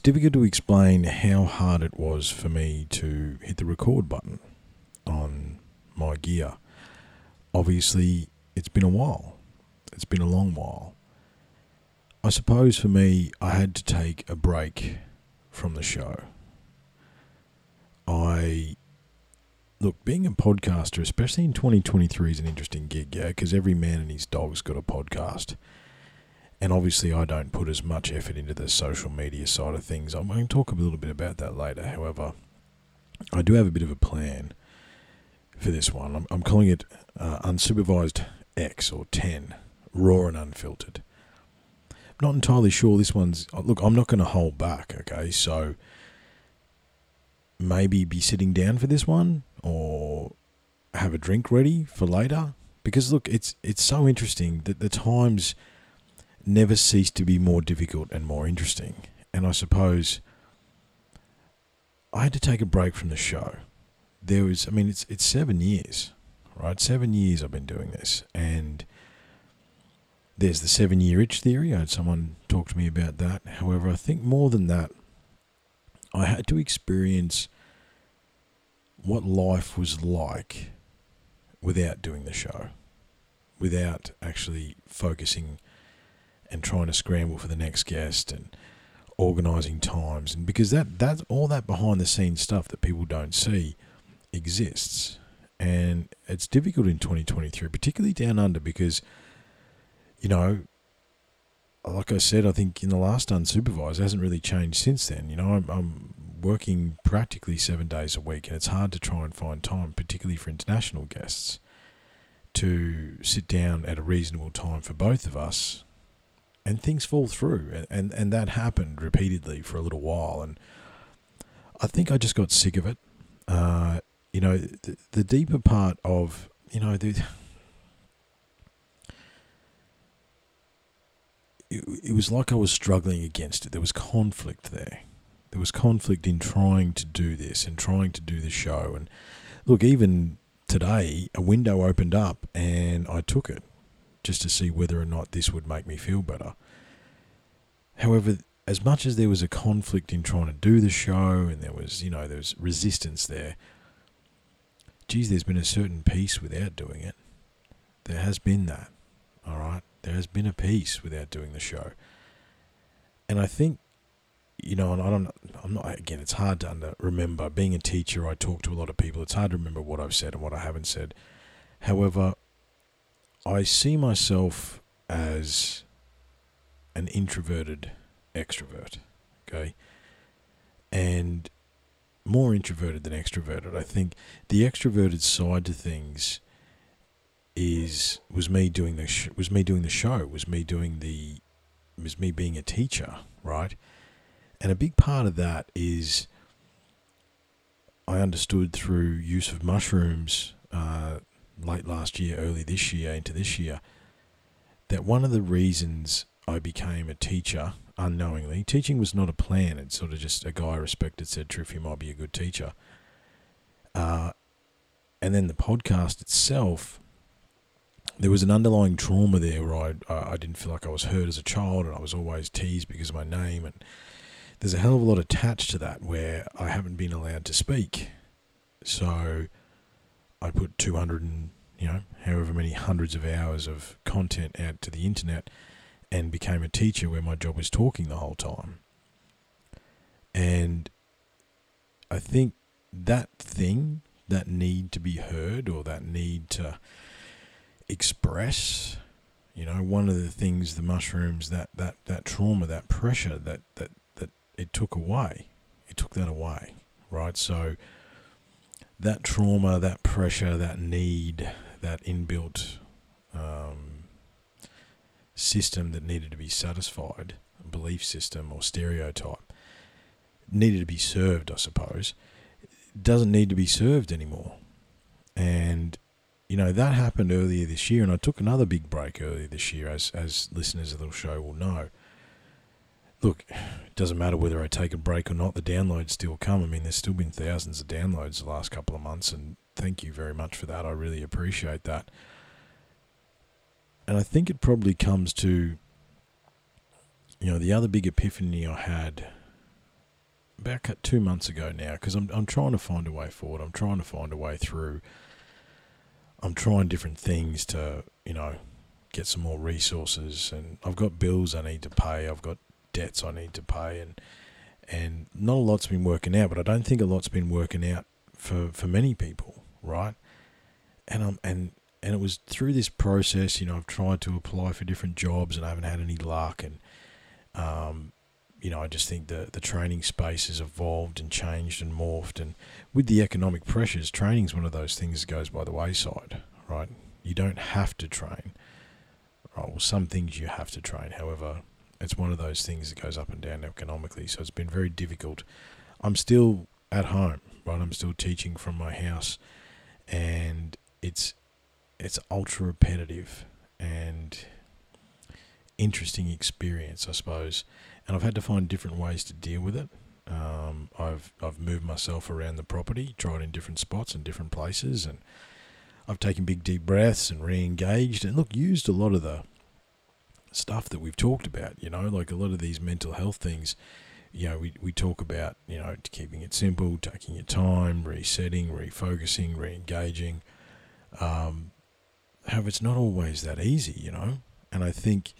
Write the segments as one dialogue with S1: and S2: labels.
S1: it's difficult to explain how hard it was for me to hit the record button on my gear. Obviously, it's been a while. It's been a long while. I suppose for me, I had to take a break from the show. I look, being a podcaster, especially in 2023, is an interesting gig, yeah, because every man and his dog's got a podcast. And obviously, I don't put as much effort into the social media side of things. I'm going to talk a little bit about that later. However, I do have a bit of a plan for this one. I'm, I'm calling it uh, Unsupervised X or 10, raw and unfiltered. not entirely sure this one's. Look, I'm not going to hold back, okay? So maybe be sitting down for this one or have a drink ready for later because look it's it's so interesting that the times never cease to be more difficult and more interesting. And i suppose i had to take a break from the show. There was i mean it's it's 7 years right? 7 years i've been doing this. And there's the 7 year itch theory. I had someone talk to me about that. However i think more than that I had to experience what life was like without doing the show, without actually focusing and trying to scramble for the next guest and organizing times and because that that's all that behind the scenes stuff that people don't see exists and it's difficult in 2023 particularly down under because you know like I said, I think in the last unsupervised hasn't really changed since then. You know, I'm, I'm working practically seven days a week, and it's hard to try and find time, particularly for international guests, to sit down at a reasonable time for both of us. And things fall through, and, and, and that happened repeatedly for a little while. And I think I just got sick of it. Uh, you know, the, the deeper part of, you know, the, it, it was like I was struggling against it. There was conflict there. There was conflict in trying to do this and trying to do the show. And look, even today, a window opened up and I took it just to see whether or not this would make me feel better. However, as much as there was a conflict in trying to do the show and there was, you know, there was resistance there, geez, there's been a certain peace without doing it. There has been that, all right? There has been a peace without doing the show. And I think, you know, and I don't, I'm not, again, it's hard to under, remember. Being a teacher, I talk to a lot of people. It's hard to remember what I've said and what I haven't said. However, I see myself as an introverted extrovert, okay? And more introverted than extroverted. I think the extroverted side to things is was me doing the sh- was me doing the show was me doing the was me being a teacher right and a big part of that is I understood through use of mushrooms uh, late last year early this year into this year that one of the reasons I became a teacher unknowingly teaching was not a plan it's sort of just a guy I respected said Triff you might be a good teacher uh, and then the podcast itself there was an underlying trauma there where I, I didn't feel like I was hurt as a child and I was always teased because of my name. And there's a hell of a lot attached to that where I haven't been allowed to speak. So I put 200 and, you know, however many hundreds of hours of content out to the internet and became a teacher where my job was talking the whole time. And I think that thing, that need to be heard or that need to express you know one of the things the mushrooms that that that trauma that pressure that that that it took away it took that away right so that trauma that pressure that need that inbuilt um, system that needed to be satisfied belief system or stereotype needed to be served i suppose doesn't need to be served anymore and you know, that happened earlier this year, and I took another big break earlier this year, as, as listeners of the show will know. Look, it doesn't matter whether I take a break or not, the downloads still come. I mean, there's still been thousands of downloads the last couple of months, and thank you very much for that. I really appreciate that. And I think it probably comes to, you know, the other big epiphany I had about two months ago now because I'm I'm trying to find a way forward. I'm trying to find a way through. I'm trying different things to you know get some more resources, and I've got bills I need to pay. I've got debts I need to pay, and and not a lot's been working out. But I don't think a lot's been working out for for many people, right? And I'm and and it was through this process, you know, I've tried to apply for different jobs and I haven't had any luck, and um, you know, I just think the the training space has evolved and changed and morphed, and with the economic pressures, training is one of those things that goes by the wayside, right? You don't have to train. Right? Well, some things you have to train. However, it's one of those things that goes up and down economically. So it's been very difficult. I'm still at home, right? I'm still teaching from my house, and it's it's ultra repetitive and interesting experience, I suppose and I've had to find different ways to deal with it. Um, I've I've moved myself around the property, tried in different spots and different places, and I've taken big deep breaths and re-engaged and look used a lot of the stuff that we've talked about. You know, like a lot of these mental health things. You know, we we talk about you know keeping it simple, taking your time, resetting, refocusing, re-engaging. Um, however, it's not always that easy. You know, and I think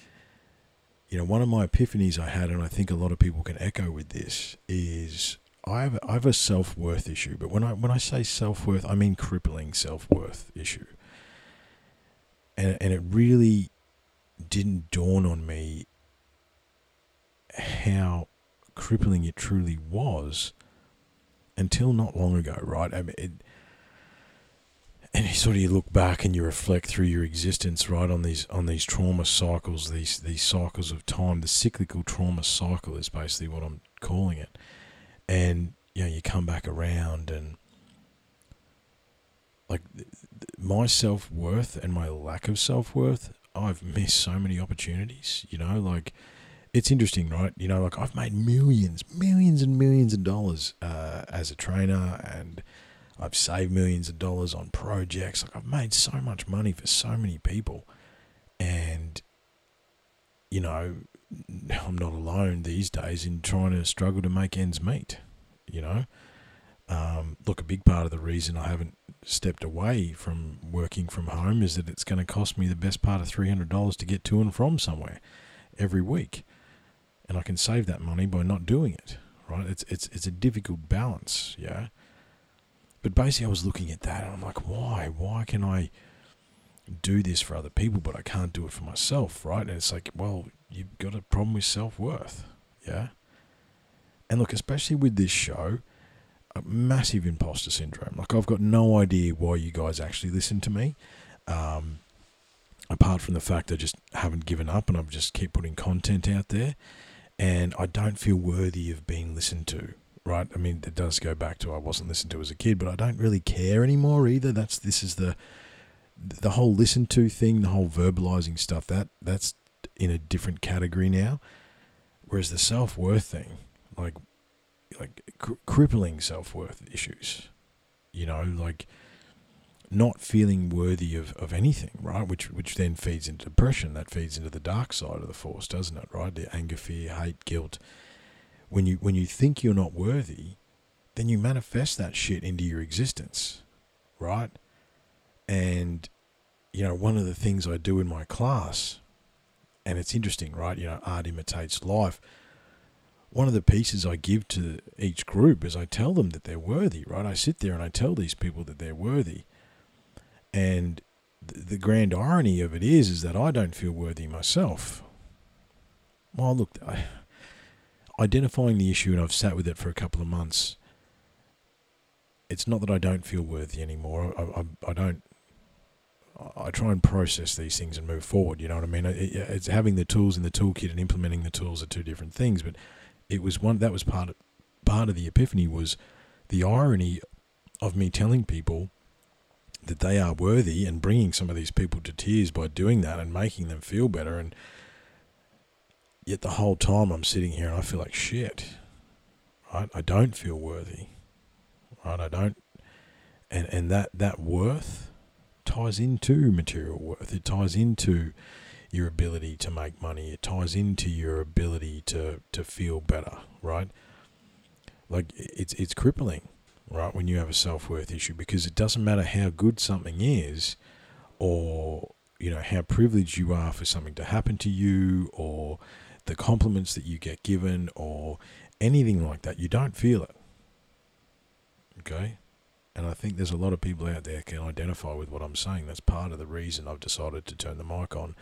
S1: you know, one of my epiphanies I had, and I think a lot of people can echo with this, is I have, I have a self worth issue. But when I when I say self worth, I mean crippling self worth issue. And and it really didn't dawn on me how crippling it truly was until not long ago, right? I mean, it, and you sort of you look back and you reflect through your existence right on these on these trauma cycles these these cycles of time the cyclical trauma cycle is basically what I'm calling it and you know you come back around and like my self-worth and my lack of self-worth I've missed so many opportunities you know like it's interesting right you know like I've made millions millions and millions of dollars uh, as a trainer and I've saved millions of dollars on projects. Like I've made so much money for so many people. And, you know, I'm not alone these days in trying to struggle to make ends meet, you know. Um, look, a big part of the reason I haven't stepped away from working from home is that it's going to cost me the best part of $300 to get to and from somewhere every week. And I can save that money by not doing it, right? It's, it's, it's a difficult balance, yeah. But basically, I was looking at that and I'm like, why? Why can I do this for other people, but I can't do it for myself, right? And it's like, well, you've got a problem with self worth, yeah? And look, especially with this show, a massive imposter syndrome. Like, I've got no idea why you guys actually listen to me. Um, apart from the fact I just haven't given up and I've just keep putting content out there, and I don't feel worthy of being listened to right? I mean, it does go back to I wasn't listened to as a kid, but I don't really care anymore either. That's this is the the whole listen to thing, the whole verbalizing stuff. That that's in a different category now. Whereas the self worth thing, like like cr- crippling self worth issues, you know, like not feeling worthy of, of anything, right? Which which then feeds into depression. That feeds into the dark side of the force, doesn't it? Right? The anger, fear, hate, guilt when you when you think you're not worthy, then you manifest that shit into your existence, right? And you know, one of the things I do in my class, and it's interesting, right? You know, art imitates life. One of the pieces I give to each group is I tell them that they're worthy, right? I sit there and I tell these people that they're worthy. And the, grand irony of it is, is that I don't feel worthy myself. Well, look, I, identifying the issue, and I've sat with it for a couple of months. It's not that I don't feel worthy anymore. I, I, I don't. I try and process these things and move forward. You know what I mean? It, it's having the tools in the toolkit and implementing the tools are two different things. But it was one that was part of part of the epiphany was the irony of me telling people that they are worthy and bringing some of these people to tears by doing that and making them feel better and Yet the whole time I'm sitting here and I feel like shit. Right? I don't feel worthy. Right? I don't and and that that worth ties into material worth. It ties into your ability to make money. It ties into your ability to to feel better, right? Like it's it's crippling, right? When you have a self worth issue, because it doesn't matter how good something is, or you know how privileged you are for something to happen to you, or the compliments that you get given, or anything like that. You don't feel it. Okay, and I think there's a lot of people out there can identify with what I'm saying. That's part of the reason I've decided to turn the mic on.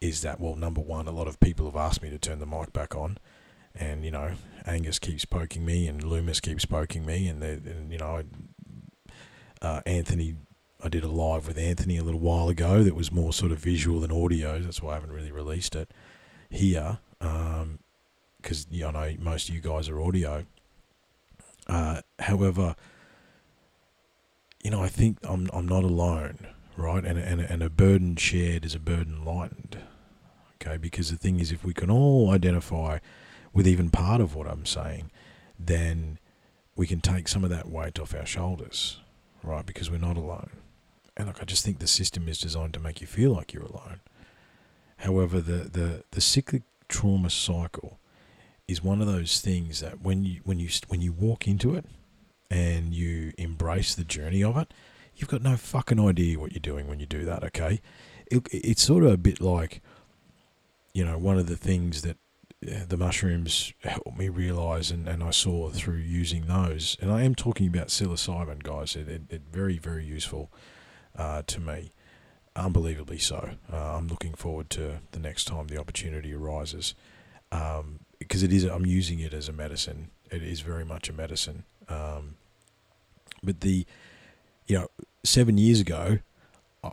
S1: Is that well, number one, a lot of people have asked me to turn the mic back on and you know Angus keeps poking me, and Loomis keeps poking me, and, and you know uh, Anthony. I did a live with Anthony a little while ago that was more sort of visual than audio. That's why I haven't really released it here, because um, you know, I know most of you guys are audio. Uh, however, you know, I think I'm I'm not alone, right? And and and a burden shared is a burden lightened. Okay, because the thing is, if we can all identify with even part of what I'm saying, then we can take some of that weight off our shoulders, right? Because we're not alone. And look, I just think the system is designed to make you feel like you're alone. However, the, the, the cyclic trauma cycle is one of those things that when you when you when you walk into it and you embrace the journey of it, you've got no fucking idea what you're doing when you do that. Okay, it, it's sort of a bit like, you know, one of the things that the mushrooms helped me realize, and, and I saw through using those. And I am talking about psilocybin, guys. It, it, it very, very useful uh, to me. Unbelievably so. Uh, I'm looking forward to the next time the opportunity arises. Um, because it is, I'm using it as a medicine. It is very much a medicine. Um, but the, you know, seven years ago,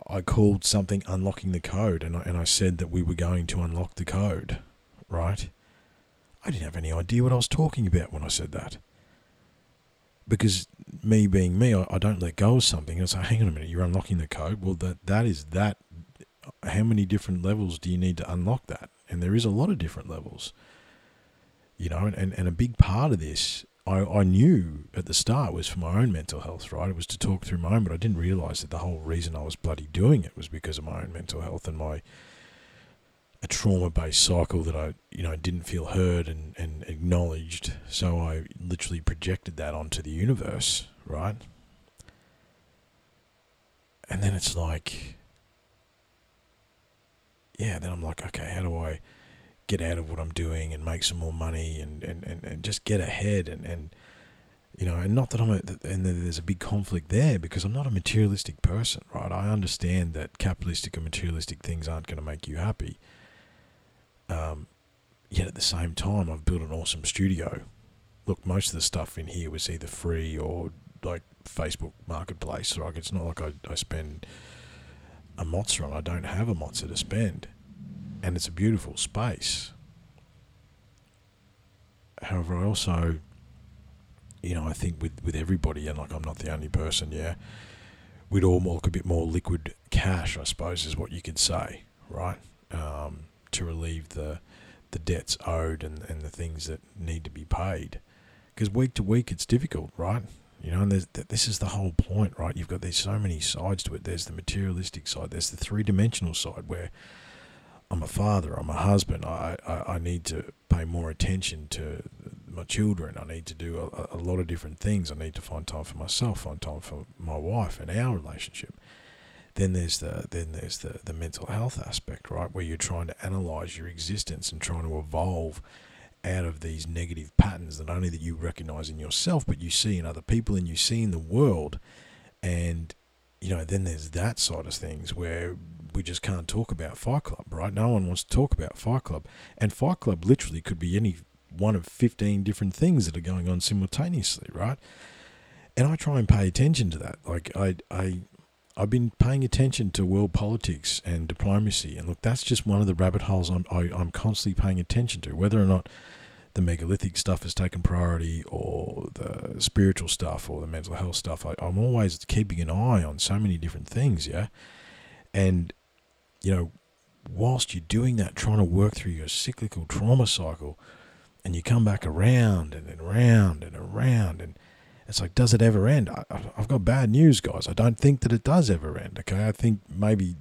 S1: I called something unlocking the code, and I, and I said that we were going to unlock the code, right? I didn't have any idea what I was talking about when I said that. Because me being me, I, I don't let go of something and say, hang on a minute, you're unlocking the code. Well, that, that is that. How many different levels do you need to unlock that? And there is a lot of different levels. You know, and, and a big part of this, I, I knew at the start was for my own mental health, right? It was to talk through my own, but I didn't realize that the whole reason I was bloody doing it was because of my own mental health and my a trauma based cycle that I you know didn't feel heard and, and acknowledged. So I literally projected that onto the universe, right? And then it's like yeah, then I'm like, okay, how do I get out of what I'm doing and make some more money and, and, and, and just get ahead and, and you know, and not that I'm a, and there's a big conflict there because I'm not a materialistic person, right? I understand that capitalistic and materialistic things aren't going to make you happy. Um, yet at the same time, I've built an awesome studio. Look, most of the stuff in here was either free or like Facebook Marketplace. Like it's not like I, I spend a mozza on. I don't have a mozza to spend, and it's a beautiful space. However, I also, you know, I think with with everybody, and like I'm not the only person. Yeah, we'd all look a bit more liquid cash, I suppose, is what you could say, right? Um, to relieve the the debts owed and, and the things that need to be paid. Because week to week it's difficult, right? You know, and this is the whole point, right? You've got there's so many sides to it. There's the materialistic side. There's the three dimensional side where I'm a father, I'm a husband. I, I, I need to pay more attention to my children. I need to do a, a lot of different things. I need to find time for myself, find time for my wife and our relationship. Then there's the then there's the, the mental health aspect, right, where you're trying to analyze your existence and trying to evolve out of these negative patterns that only that you recognize in yourself, but you see in other people and you see in the world. And you know, then there's that side of things where we just can't talk about Fight Club, right? No one wants to talk about Fight Club, and Fight Club literally could be any one of 15 different things that are going on simultaneously, right? And I try and pay attention to that. Like I, I, I've been paying attention to world politics and diplomacy, and look, that's just one of the rabbit holes I'm I, am i am constantly paying attention to. Whether or not the megalithic stuff has taken priority, or the spiritual stuff, or the mental health stuff, I, I'm always keeping an eye on so many different things. Yeah, and you know, whilst you're doing that, trying to work through your cyclical trauma cycle, and you come back around and then around and around and it's like, does it ever end? I, have got bad news, guys. I don't think that it does ever end. Okay, I think maybe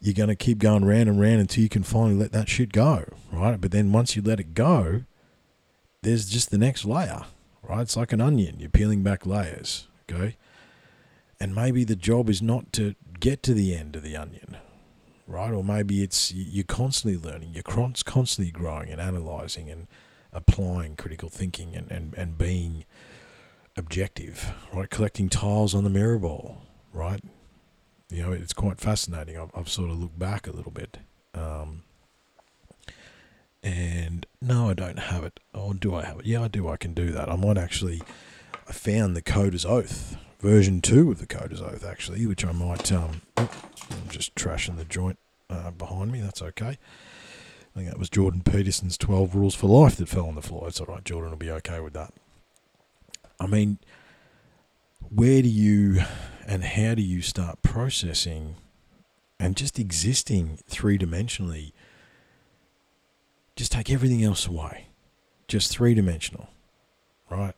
S1: you're going to keep going round and round until you can finally let that shit go, right? But then once you let it go, there's just the next layer, right? It's like an onion. You're peeling back layers, okay? And maybe the job is not to get to the end of the onion, right? Or maybe it's you're constantly learning, you're constantly growing and analyzing and applying critical thinking and, and, and being objective, right? Collecting tiles on the mirror ball, right? You know, it's quite fascinating. I've, I've sort of looked back a little bit. Um, and no, I don't have it. Or do I have it? Yeah, I do. I can do that. I might actually. I found the Coder's Oath version two of the Coder's Oath actually, which I might. Um, oh, I'm just trashing the joint uh, behind me. That's okay. I think that was Jordan Peterson's 12 Rules for Life that fell on the floor. It's all right. Jordan will be okay with that. I mean, where do you and how do you start processing and just existing three dimensionally? Just take everything else away. Just three dimensional, right?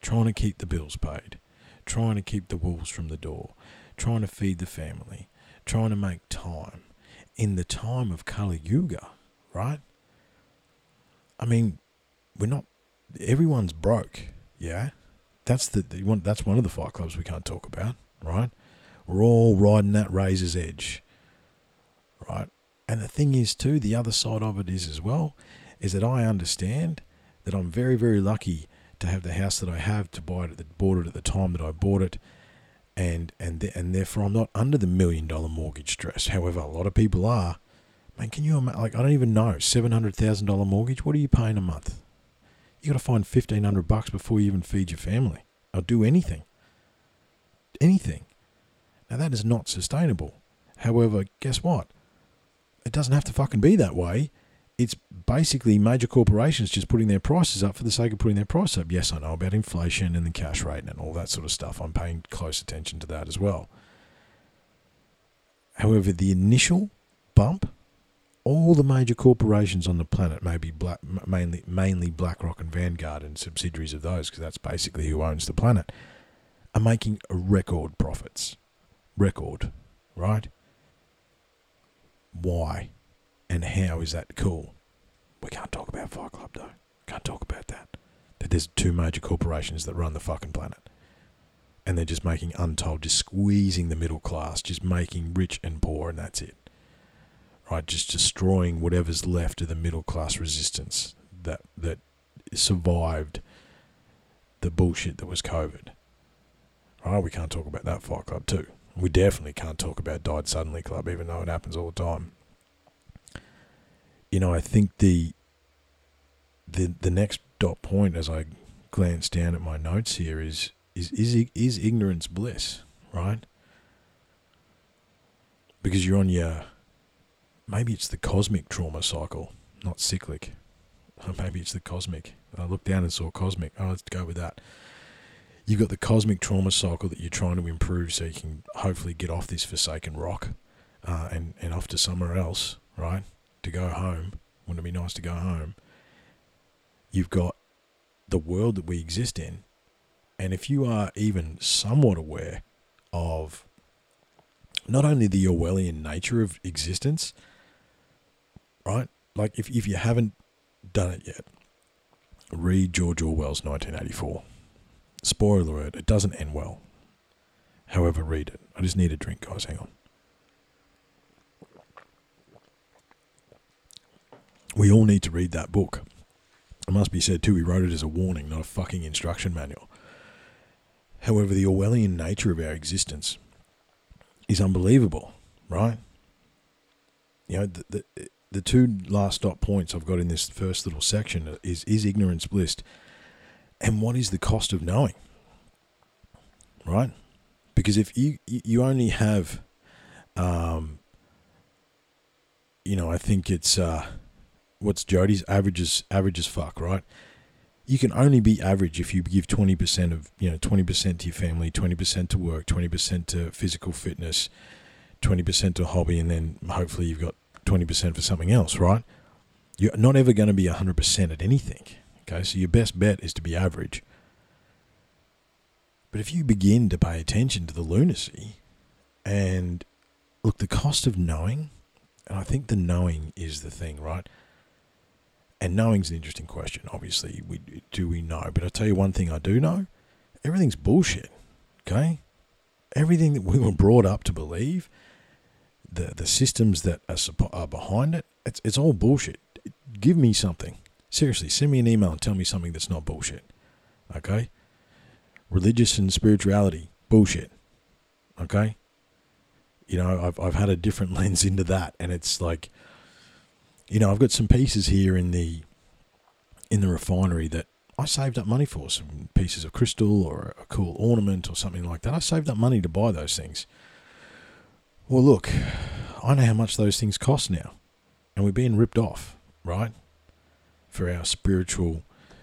S1: Trying to keep the bills paid, trying to keep the wolves from the door, trying to feed the family, trying to make time in the time of Kali Yuga, right? I mean, we're not. Everyone's broke, yeah. That's the, the one. That's one of the fight clubs we can't talk about, right? We're all riding that razor's edge, right? And the thing is, too, the other side of it is as well, is that I understand that I'm very, very lucky to have the house that I have to buy it at the bought it at the time that I bought it, and and and therefore I'm not under the million dollar mortgage stress. However, a lot of people are. Man, can you? Like I don't even know seven hundred thousand dollar mortgage. What are you paying a month? You got to find fifteen hundred bucks before you even feed your family or do anything. Anything. Now that is not sustainable. However, guess what? It doesn't have to fucking be that way. It's basically major corporations just putting their prices up for the sake of putting their price up. Yes, I know about inflation and the cash rate and all that sort of stuff. I'm paying close attention to that as well. However, the initial bump, all the major corporations on the planet, maybe black, mainly mainly BlackRock and Vanguard and subsidiaries of those, because that's basically who owns the planet, are making record profits. Record, right? Why and how is that cool? We can't talk about Fight Club though. Can't talk about that. That there's two major corporations that run the fucking planet. And they're just making untold, just squeezing the middle class, just making rich and poor, and that's it. Right? Just destroying whatever's left of the middle class resistance that that survived the bullshit that was COVID. Right? We can't talk about that Fight Club too. We definitely can't talk about Died Suddenly Club, even though it happens all the time. You know, I think the the the next dot point as I glance down at my notes here is is is is ignorance bliss, right? Because you're on your maybe it's the cosmic trauma cycle, not cyclic. Or maybe it's the cosmic. I looked down and saw cosmic. Oh, let's go with that you've got the cosmic trauma cycle that you're trying to improve so you can hopefully get off this forsaken rock uh, and, and off to somewhere else, right? To go home. Wouldn't it be nice to go home? You've got the world that we exist in. And if you are even somewhat aware of not only the Orwellian nature of existence, right? Like if, if you haven't done it yet, read George Orwell's 1984 Spoiler alert, it doesn't end well. However, read it. I just need a drink, guys. Hang on. We all need to read that book. It must be said, too, he wrote it as a warning, not a fucking instruction manual. However, the Orwellian nature of our existence is unbelievable, right? You know, the, the, the two last dot points I've got in this first little section is is ignorance bliss and what is the cost of knowing right because if you you only have um you know i think it's uh what's jody's averages averages fuck right you can only be average if you give 20% of you know 20% to your family 20% to work 20% to physical fitness 20% to hobby and then hopefully you've got 20% for something else right you're not ever going to be 100% at anything Okay, so your best bet is to be average. But if you begin to pay attention to the lunacy and look, the cost of knowing, and I think the knowing is the thing, right? And knowing's an interesting question. Obviously, we do we know? But I tell you one thing I do know: everything's bullshit. Okay, everything that we were brought up to believe, the the systems that are, are behind it, it's it's all bullshit. Give me something. Seriously, send me an email and tell me something that's not bullshit. Okay? Religious and spirituality, bullshit. Okay? You know, I've I've had a different lens into that and it's like you know, I've got some pieces here in the in the refinery that I saved up money for some pieces of crystal or a cool ornament or something like that. I saved up money to buy those things. Well, look, I know how much those things cost now, and we're being ripped off, right? For our spiritual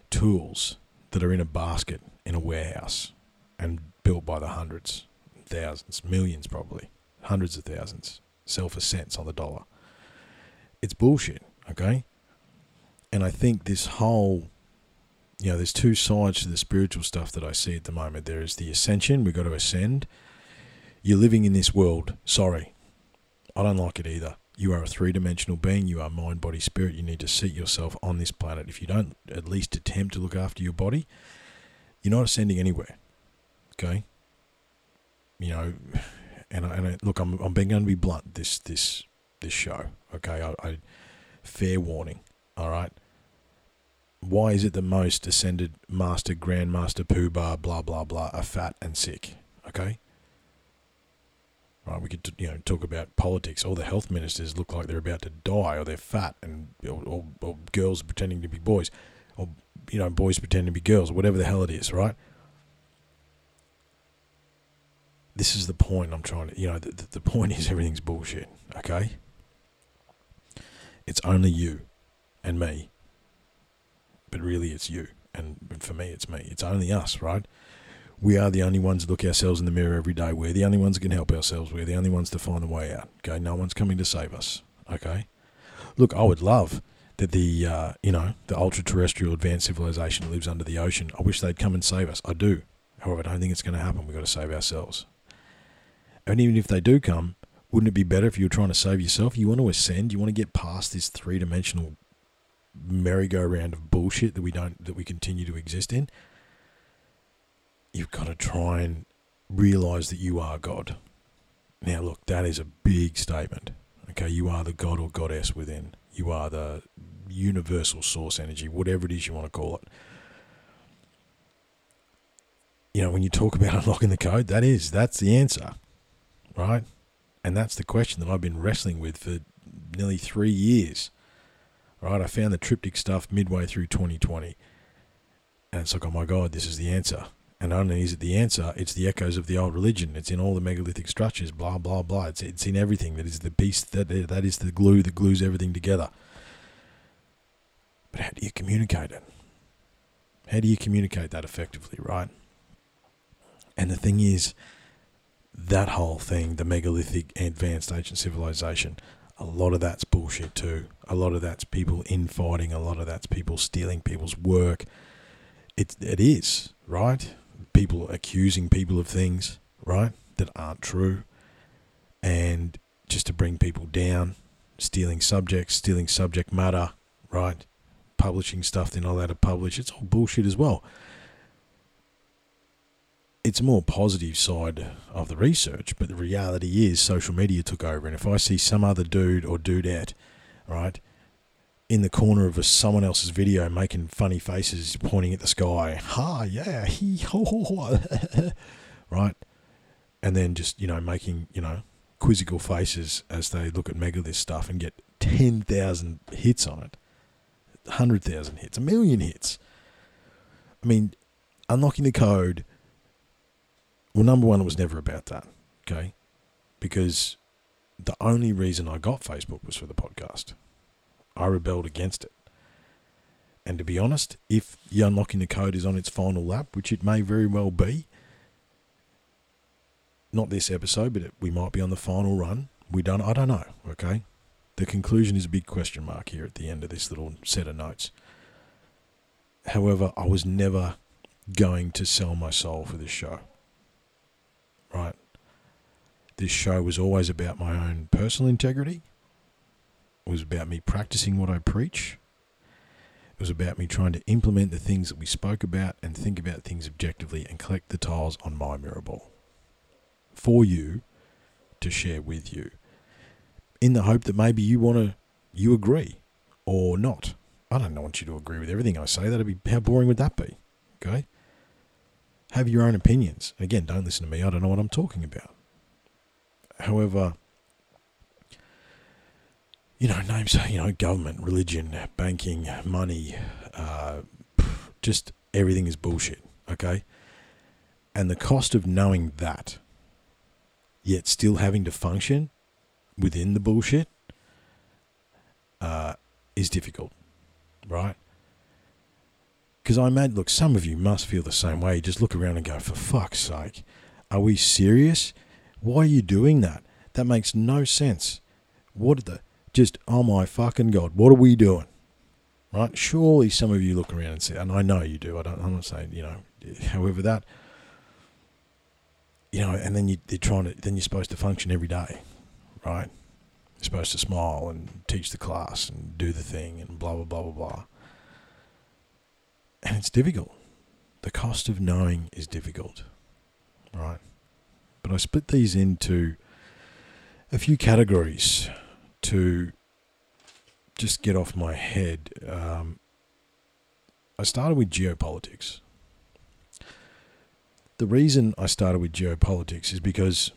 S1: tools that are in a basket in a warehouse and built by the hundreds, thousands, millions probably, hundreds of thousands, sell for cents on the dollar. It's bullshit, okay? And I think this whole you know, there's two sides to the spiritual stuff that I see at the moment. There is the ascension, we've got to ascend. You're living in this world. Sorry. I don't like it either. You are a three dimensional being. You are mind, body, spirit. You need to seat yourself on this planet. If you don't at least attempt to look after your body, you're not ascending anywhere. Okay? You know, and I, and I, look, I'm, I'm being going to be blunt this this this show. Okay? I, I fair warning. All right? why is it the most ascended master, grandmaster, poobah, blah blah blah are fat and sick? Okay. Right, we could you know talk about politics. All the health ministers look like they're about to die, or they're fat, and or, or, or girls pretending to be boys, or you know boys pretending to be girls, or whatever the hell it is. Right. This is the point I'm trying to. You know, the, the, the point is everything's bullshit. Okay. It's only you, and me, but really it's you. And for me, it's me. It's only us, right? We are the only ones that look ourselves in the mirror every day. We're the only ones that can help ourselves. We're the only ones to find a way out. Okay, no one's coming to save us. Okay, look, I would love that the uh, you know the ultra terrestrial advanced civilization lives under the ocean. I wish they'd come and save us. I do. However, I don't think it's going to happen. We've got to save ourselves. And even if they do come, wouldn't it be better if you were trying to save yourself? You want to ascend. You want to get past this three dimensional merry-go-round of bullshit that we don't that we continue to exist in? You've got to try and realize that you are god. Now look that is a big statement. Okay you are the god or goddess within. You are the universal source energy whatever it is you want to call it. You know when you talk about unlocking the code that is that's the answer right and that's the question that i've been wrestling with for nearly three years right? I found the triptych stuff midway through 2020. And it's like, oh my God, this is the answer. And not only is it the answer, it's the echoes of the old religion. It's in all the megalithic structures, blah, blah, blah. It's, it's in everything. That is the piece, that, that is the glue that glues everything together. But how do you communicate it? How do you communicate that effectively, right? And the thing is, that whole thing, the megalithic advanced ancient civilization, a lot of that's bullshit too. A lot of that's people infighting. A lot of that's people stealing people's work. It it is right. People accusing people of things right that aren't true, and just to bring people down, stealing subjects, stealing subject matter, right? Publishing stuff they're not allowed to publish. It's all bullshit as well it's a more positive side of the research, but the reality is social media took over. And if I see some other dude or dudette, right, in the corner of a, someone else's video making funny faces, pointing at the sky, ha, yeah, he, ho, ho, ho, right, and then just, you know, making, you know, quizzical faces as they look at megalith stuff and get 10,000 hits on it, 100,000 hits, a million hits. I mean, unlocking the code well, number one, it was never about that, okay? Because the only reason I got Facebook was for the podcast. I rebelled against it. And to be honest, if the unlocking the code is on its final lap, which it may very well be, not this episode, but it, we might be on the final run. We don't. I don't know. Okay, the conclusion is a big question mark here at the end of this little set of notes. However, I was never going to sell my soul for this show right? This show was always about my own personal integrity. It was about me practicing what I preach. It was about me trying to implement the things that we spoke about and think about things objectively and collect the tiles on my mirror ball for you to share with you in the hope that maybe you want to you agree or not. I don't want you to agree with everything I say. That'd be how boring would that be? Okay? Have your own opinions. Again, don't listen to me. I don't know what I'm talking about. However, you know, names, you know, government, religion, banking, money, uh, just everything is bullshit, okay? And the cost of knowing that, yet still having to function within the bullshit, uh, is difficult, right? Because I imagine, look, some of you must feel the same way. You just look around and go, for fuck's sake, are we serious? Why are you doing that? That makes no sense. What the just oh my fucking god, what are we doing? Right? Surely some of you look around and say, and I know you do. I don't. I'm not saying you know. However, that you know, and then you, you're trying to. Then you're supposed to function every day, right? You're supposed to smile and teach the class and do the thing and blah blah blah blah blah. And it's difficult. The cost of knowing is difficult, right? But I split these into a few categories to just get off my head. Um, I started with geopolitics. The reason I started with geopolitics is because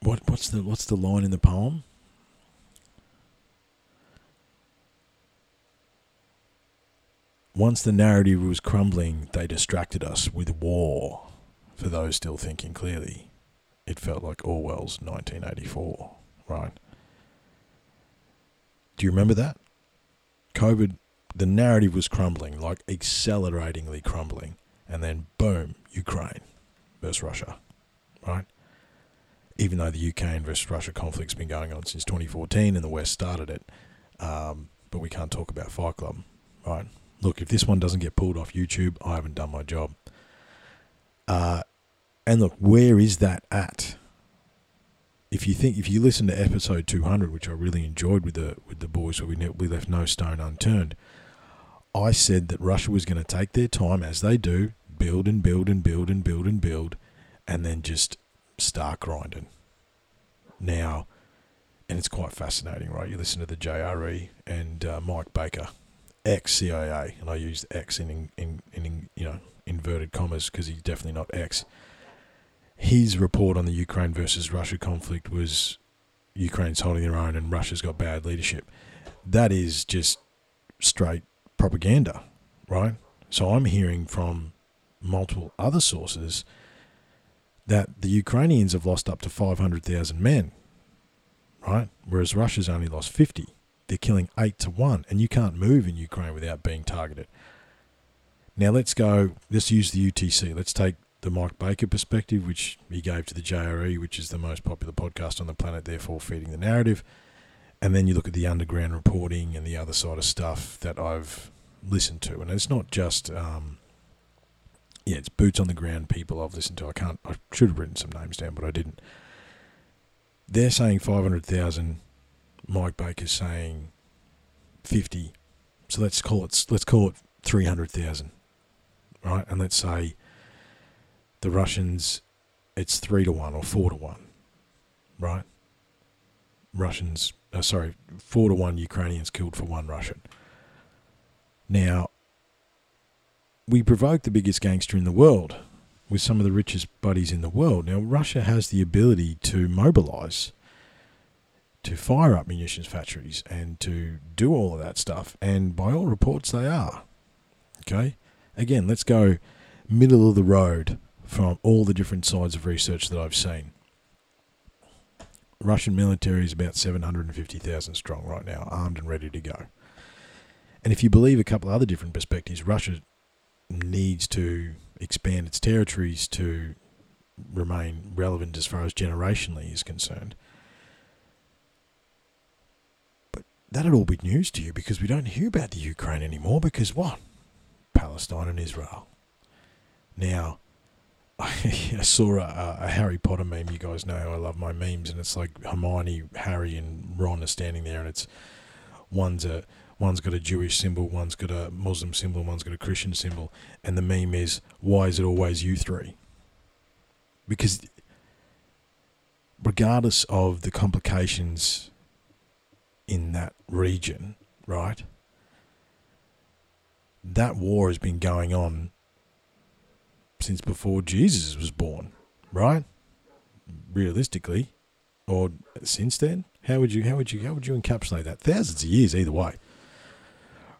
S1: what what's the what's the line in the poem? Once the narrative was crumbling, they distracted us with war. For those still thinking clearly it felt like Orwell's 1984, right? Do you remember that? COVID, the narrative was crumbling, like acceleratingly crumbling, and then boom, Ukraine versus Russia, right? Even though the Ukraine versus Russia conflict's been going on since 2014 and the West started it, um, but we can't talk about Fight Club, right? Look, if this one doesn't get pulled off YouTube, I haven't done my job. Uh, and look, where is that at? If you think, if you listen to episode 200, which I really enjoyed with the with the boys, where we we left no stone unturned, I said that Russia was going to take their time, as they do, build and build and build and build and build, and then just start grinding. Now, and it's quite fascinating, right? You listen to the JRE and uh, Mike Baker, ex CIA, and I used X in, in, in, you know inverted commas because he's definitely not X his report on the Ukraine versus Russia conflict was Ukraine's holding their own and Russia's got bad leadership. That is just straight propaganda, right? So I'm hearing from multiple other sources that the Ukrainians have lost up to 500,000 men, right? Whereas Russia's only lost 50. They're killing 8 to 1, and you can't move in Ukraine without being targeted. Now let's go, let's use the UTC. Let's take the Mike Baker perspective, which he gave to the JRE, which is the most popular podcast on the planet, therefore feeding the narrative. And then you look at the underground reporting and the other side of stuff that I've listened to. And it's not just, um, yeah, it's boots on the ground people I've listened to. I can't, I should have written some names down, but I didn't. They're saying 500,000. Mike Baker's saying 50. So let's call it, let's call it 300,000, right? And let's say the Russians, it's three to one or four to one, right? Russians, uh, sorry, four to one Ukrainians killed for one Russian. Now, we provoke the biggest gangster in the world with some of the richest buddies in the world. Now, Russia has the ability to mobilize, to fire up munitions factories, and to do all of that stuff. And by all reports, they are. Okay? Again, let's go middle of the road from all the different sides of research that I've seen. Russian military is about 750,000 strong right now, armed and ready to go. And if you believe a couple of other different perspectives, Russia needs to expand its territories to remain relevant as far as generationally is concerned. But that'd all be news to you because we don't hear about the Ukraine anymore because what? Palestine and Israel. Now, I saw a, a, Harry Potter meme. You guys know I love my memes, and it's like Hermione, Harry, and Ron are standing there, and it's one's a one's got a Jewish symbol, one's got a Muslim symbol, one's got a Christian symbol, and the meme is why is it always you three? Because regardless of the complications in that region, right? That war has been going on since before Jesus was born, right? Realistically, or since then, how would you how would you how would you encapsulate that? Thousands of years either way.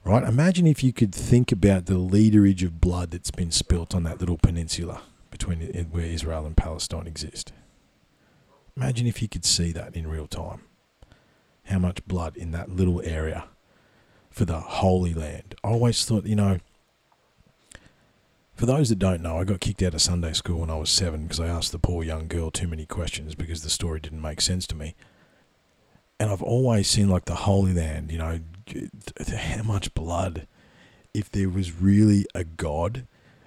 S1: Right? Imagine if you could think about the literage of blood that's been spilt on that little peninsula between where Israel and Palestine exist. Imagine if you could see that in real time. How much blood in that little area for the Holy Land. I always thought, you know, for those that don't know, I got kicked out of Sunday school when I was seven because I asked the poor young girl too many questions because the story didn't make sense to me. And I've always seen like the Holy Land, you know, how much blood. If there was really a God,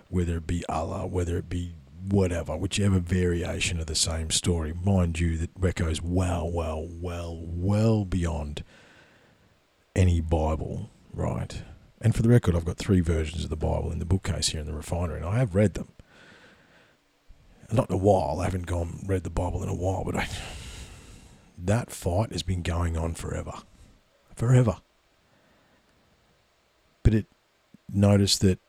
S1: whether it be Allah, whether it be whatever, whichever variation of the same story, mind you, that echoes well, well, well, well beyond any Bible, right? And for the record, I've got three versions of the Bible in the bookcase here in the refinery, and I have read them. Not in a while. I haven't gone read the Bible in a while, but I, that fight has been going on forever, forever. But it noticed that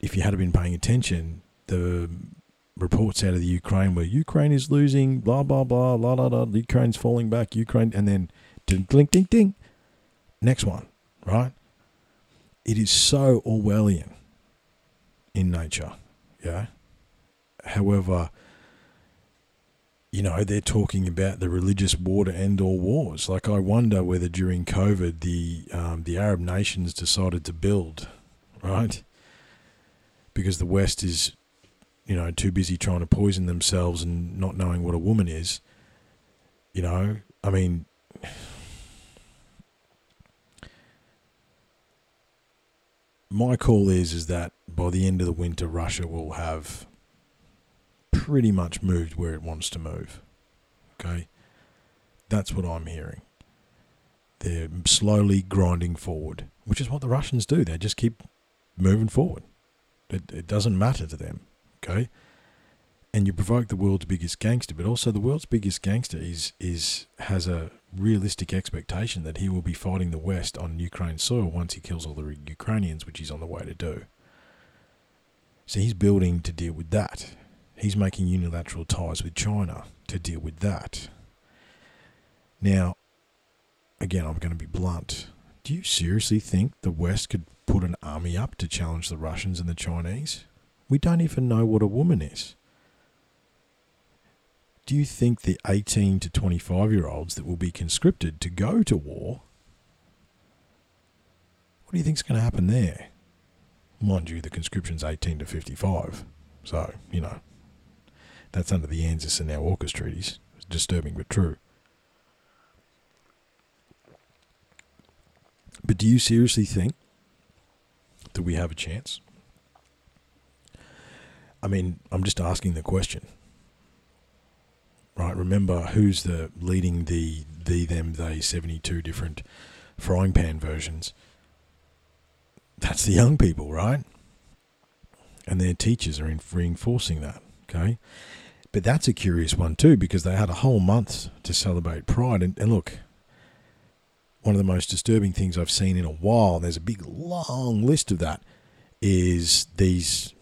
S1: if you had been paying attention, the reports out of the Ukraine where Ukraine is losing, blah blah blah, la la la, Ukraine's falling back, Ukraine, and then ding ding ding ding, next one, right? It is so Orwellian in nature, yeah. However, you know they're talking about the religious war to end all wars. Like I wonder whether during COVID the um, the Arab nations decided to build, right? Because the West is you know, too busy trying to poison themselves and not knowing what a woman is. You know, I mean, my call is is that by the end of the winter, Russia will have pretty much moved where it wants to move. Okay, that's what I'm hearing. They're slowly grinding forward, which is what the Russians do. They just keep moving forward. It, it doesn't matter to them okay? And you provoke the world's biggest gangster, but also the world's biggest gangster is is has a realistic expectation that he will be fighting the West on Ukraine soil once he kills all the Ukrainians, which he's on the way to do. So he's building to deal with that. He's making unilateral ties with China to deal with that. Now, again, I'm going to be blunt. Do you seriously think the West could put an army up to challenge the Russians and the Chinese? We don't even know what a woman is. Do you think the 18 to 25 year olds that will be conscripted to go to war, what do you think is going to happen there? Mind you, the conscription's 18 to 55. So, you know, that's under the ANZUS and now AUKUS treaties. It's disturbing but true. But do you seriously think that we have a chance? I mean, I'm just asking the question. Right, remember who's the leading the the them they 72 different frying pan versions. That's the young people, right? And their teachers are reinforcing that, okay? But that's a curious one too because they had a whole month to celebrate Pride. And, and look, one of the most disturbing things I've seen in a while, and there's a big long list of that, is these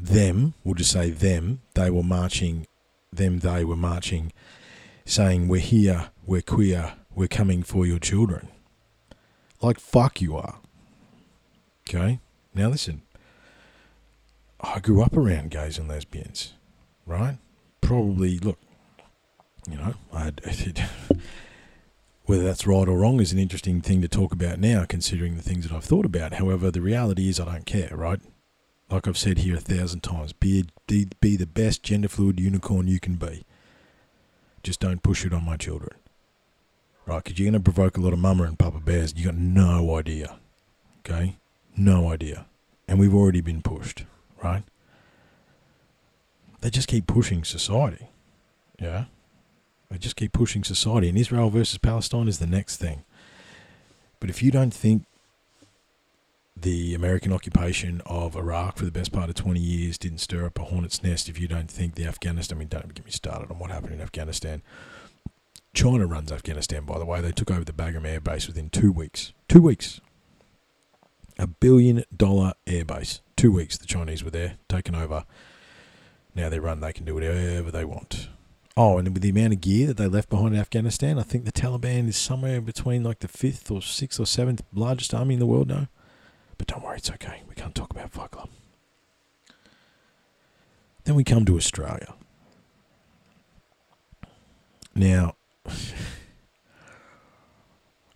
S1: them, we'll just say them, they were marching, them, they were marching, saying, We're here, we're queer, we're coming for your children. Like, fuck you are. Okay? Now listen, I grew up around gays and lesbians, right? Probably, look, you know, I had, whether that's right or wrong is an interesting thing to talk about now, considering the things that I've thought about. However, the reality is I don't care, right? Like I've said here a thousand times, be, be, be the best gender fluid unicorn you can be. Just don't push it on my children. Right? Because you're going to provoke a lot of mama and papa bears. You got no idea. Okay? No idea. And we've already been pushed. Right? They just keep pushing society. Yeah? They just keep pushing society. And Israel versus Palestine is the next thing. But if you don't think the American occupation of Iraq for the best part of 20 years didn't stir up a hornet's nest, if you don't think the Afghanistan, I mean, don't get me started on what happened in Afghanistan. China runs Afghanistan, by the way. They took over the Bagram Air Base within two weeks. Two weeks. A billion dollar airbase. Two weeks the Chinese were there, taken over. Now they run, they can do whatever they want. Oh, and with the amount of gear that they left behind in Afghanistan, I think the Taliban is somewhere between like the fifth or sixth or seventh largest army in the world now. But don't worry, it's okay. We can't talk about Fight Club. Then we come to Australia. Now,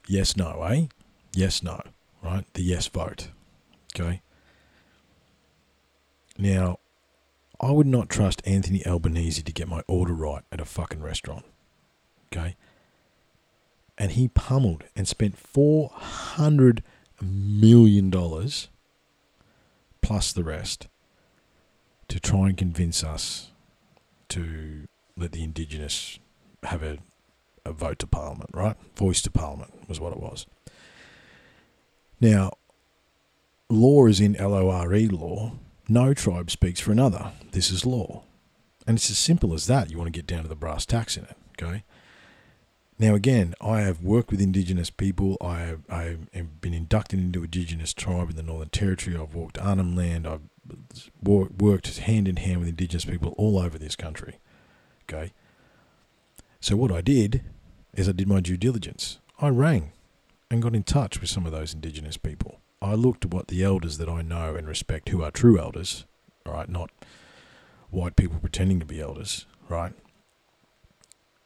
S1: yes, no, eh? Yes, no, right? The yes vote. Okay. Now, I would not trust Anthony Albanese to get my order right at a fucking restaurant. Okay. And he pummeled and spent $400 million dollars plus the rest to try and convince us to let the Indigenous have a, a vote to Parliament, right? Voice to Parliament was what it was. Now, law is in L O R E law. No tribe speaks for another. This is law. And it's as simple as that. You want to get down to the brass tacks in it, okay? Now, again, I have worked with Indigenous people. I have, I have been inducted into Indigenous tribe in the Northern Territory. I've walked Arnhem Land. I've worked hand in hand with Indigenous people all over this country. Okay. So what I did is I did my due diligence. I rang and got in touch with some of those Indigenous people. I looked at what the elders that I know and respect, who are true elders, right, not white people pretending to be elders, right,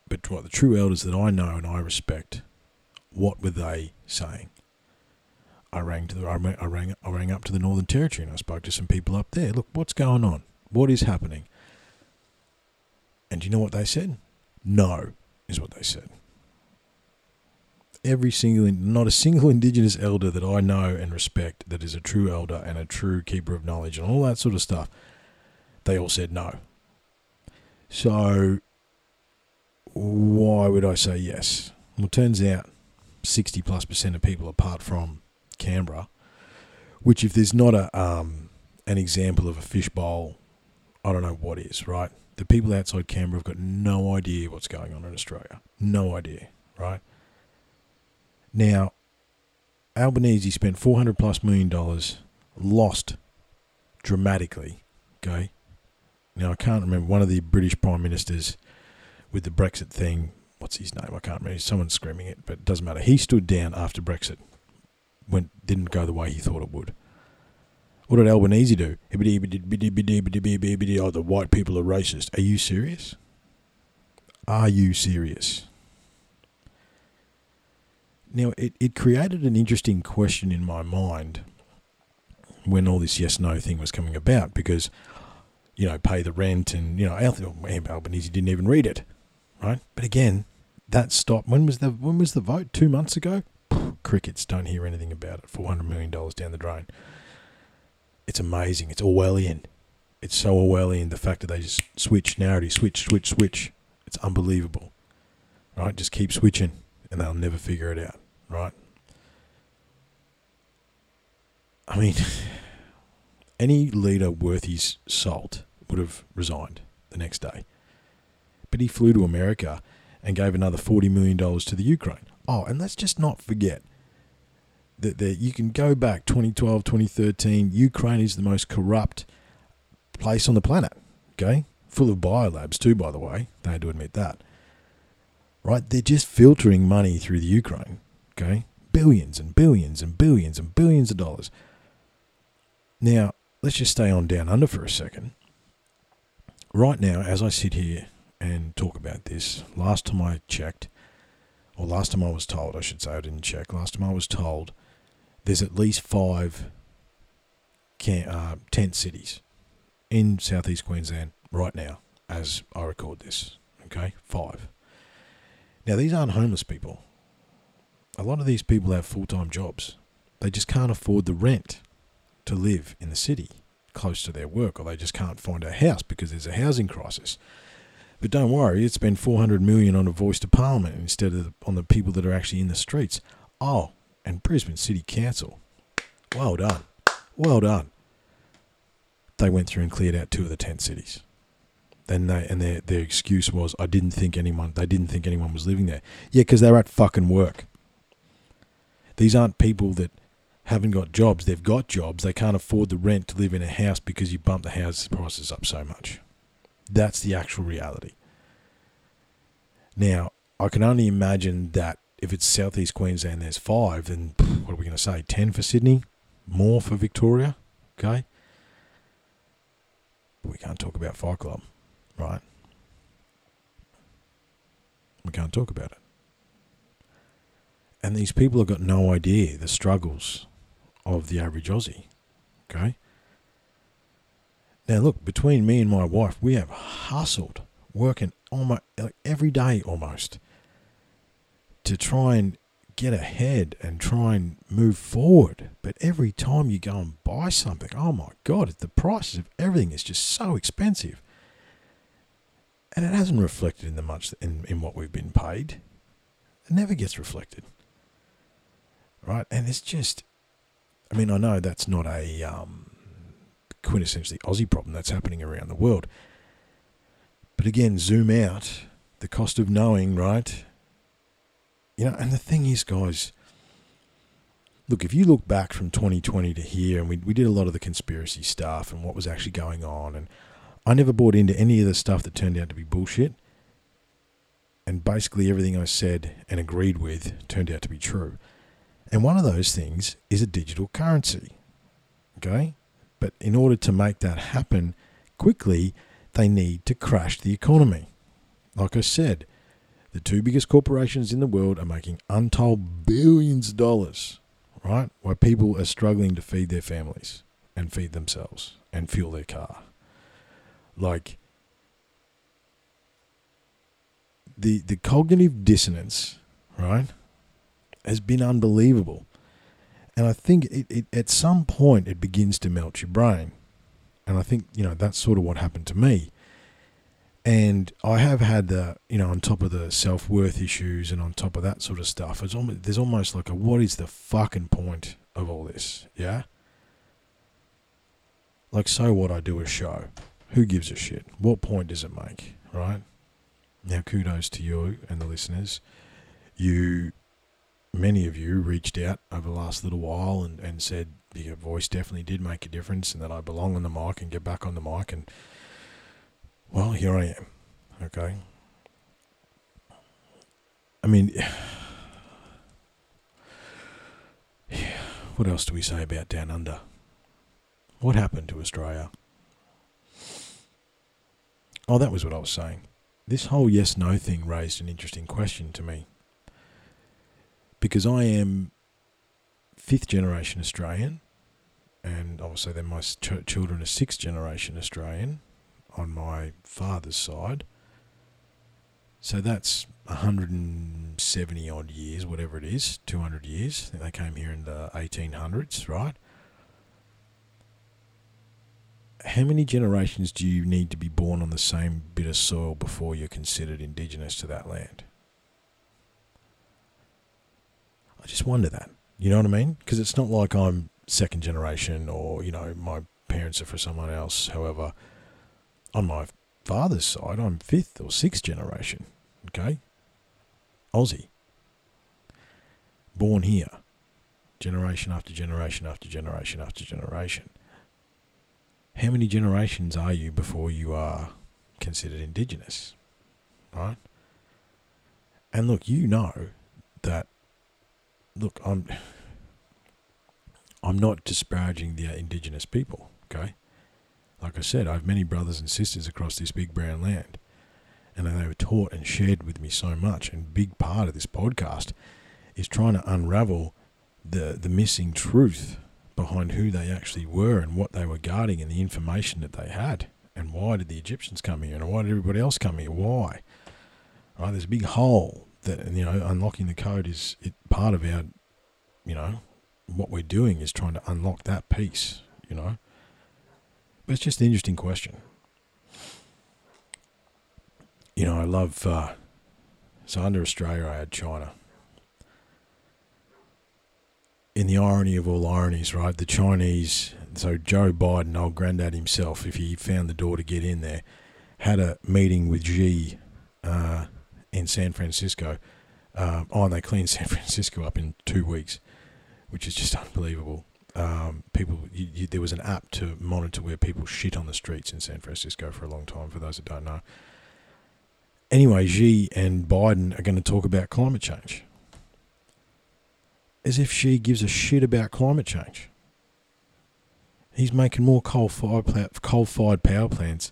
S1: but what the true elders that I know and I respect, what were they saying? I rang to the I rang, I rang up to the Northern Territory and I spoke to some people up there. Look, what's going on? What is happening? And do you know what they said? No, is what they said. Every single, not a single Indigenous elder that I know and respect that is a true elder and a true keeper of knowledge and all that sort of stuff, they all said no. So, why would I say yes? Well, turns out 60 plus percent of people, apart from Canberra, which if there's not a um, an example of a fishbowl, I don't know what is, right? the people outside Canberra have got no idea what's going on in Australia. No idea, right? Now, Albanese spent 400 plus million dollars, lost dramatically, okay? Now, I can't remember one of the British prime ministers with the Brexit thing. What's his name? I can't remember. Someone's screaming it, but it doesn't matter. He stood down after Brexit. Went didn't go the way he thought it would. What did Albanese do? Oh, the white people are racist. Are you serious? Are you serious? Now, it, it created an interesting question in my mind when all this yes no thing was coming about because, you know, pay the rent and, you know, Albanese didn't even read it, right? But again, that stopped. When was the when was the vote? Two months ago? Crickets don't hear anything about it. $400 million down the drain it's amazing. It's Orwellian. It's so Orwellian. The fact that they just switch narrative, switch, switch, switch. It's unbelievable. Right? Just keep switching, and they'll never figure it out. Right? I mean, any leader worth his salt would have resigned the next day. But he flew to America and gave another $40 million to the Ukraine. Oh, and let's just not forget that, that you can go back 2012, 2013. Ukraine is the most corrupt place on the planet. Okay, full of biolabs too, by the way. They had to admit that. Right, they're just filtering money through the Ukraine. Okay, billions and billions and billions and billions of dollars. Now, let's just stay on down under for a second. Right now, as I sit here and talk about this, last time I checked, or last time I was told, I should say, I didn't check. Last time I was told there's at least five can, uh, tent cities in southeast Queensland right now as I record this. Okay, five. Now, these aren't homeless people. A lot of these people have full time jobs. They just can't afford the rent to live in the city close to their work, or they just can't find a house because there's a housing crisis. But don't worry, it's spent 400 million on a voice to parliament instead of on the people that are actually in the streets. Oh, and Brisbane City Council. Well done. Well done. They went through and cleared out two of the tent cities. Then they and their their excuse was I didn't think anyone they didn't think anyone was living there. Yeah, because they're at fucking work. These aren't people that haven't got jobs. They've got jobs. They can't afford the rent to live in a house because you bump the house prices up so much. That's the actual reality. Now, I can only imagine that if it's southeast Queensland, there's five, then what are we going to say? Ten for Sydney, more for Victoria, okay? But we can't talk about Fight Club, right? We can't talk about it. And these people have got no idea the struggles of the average Aussie, okay? Now, look, between me and my wife, we have hustled, working almost like every day almost to try and get ahead and try and move forward. But every time you go and buy something, oh my God, the prices of everything is just so expensive. And it hasn't reflected in the much in, in what we've been paid. It never gets reflected. Right? And it's just I mean, I know that's not a um, quintessentially Aussie problem that's happening around the world. But again, zoom out, the cost of knowing, right? You know, and the thing is, guys, look, if you look back from 2020 to here, and we, we did a lot of the conspiracy stuff and what was actually going on, and I never bought into any of the stuff that turned out to be bullshit. And basically, everything I said and agreed with turned out to be true. And one of those things is a digital currency. Okay? But in order to make that happen quickly, they need to crash the economy. Like I said, the two biggest corporations in the world are making untold billions of dollars, right? While people are struggling to feed their families and feed themselves and fuel their car. Like the the cognitive dissonance, right, has been unbelievable. And I think it, it, at some point it begins to melt your brain. And I think, you know, that's sort of what happened to me. And I have had the, you know, on top of the self worth issues and on top of that sort of stuff, it's almost, there's almost like a what is the fucking point of all this? Yeah? Like, so what I do a show. Who gives a shit? What point does it make? Right? Now, kudos to you and the listeners. You many of you reached out over the last little while and, and said your voice definitely did make a difference and that I belong on the mic and get back on the mic. And, well, here I am. Okay. I mean, what else do we say about Down Under? What happened to Australia? Oh, that was what I was saying. This whole yes no thing raised an interesting question to me because I am fifth generation Australian, and obviously then my ch- children are sixth generation Australian on my father's side. So that's 170 odd years, whatever it is, 200 years. I think they came here in the 1800s, right? How many generations do you need to be born on the same bit of soil before you're considered indigenous to that land? I just wonder that. You know what I mean? Because it's not like I'm second generation or, you know, my parents are for someone else. However, on my father's side, I'm fifth or sixth generation. Okay? Aussie. Born here. Generation after generation after generation after generation. How many generations are you before you are considered indigenous? Right? And look, you know that look, I'm I'm not disparaging the indigenous people, okay? Like I said, I have many brothers and sisters across this big brown land, and they were taught and shared with me so much. And big part of this podcast is trying to unravel the the missing truth behind who they actually were and what they were guarding and the information that they had. And why did the Egyptians come here? And why did everybody else come here? Why? Right, there's a big hole that you know unlocking the code is it part of our you know what we're doing is trying to unlock that piece you know but it's just an interesting question you know i love uh, so under australia i had china in the irony of all ironies, right? The Chinese, so Joe Biden, old granddad himself, if he found the door to get in there, had a meeting with Xi uh, in San Francisco. Uh, oh, and they cleaned San Francisco up in two weeks, which is just unbelievable. Um, people, you, you, there was an app to monitor where people shit on the streets in San Francisco for a long time. For those that don't know. Anyway, Xi and Biden are going to talk about climate change as if Xi gives a shit about climate change. He's making more coal-fired, coal-fired power plants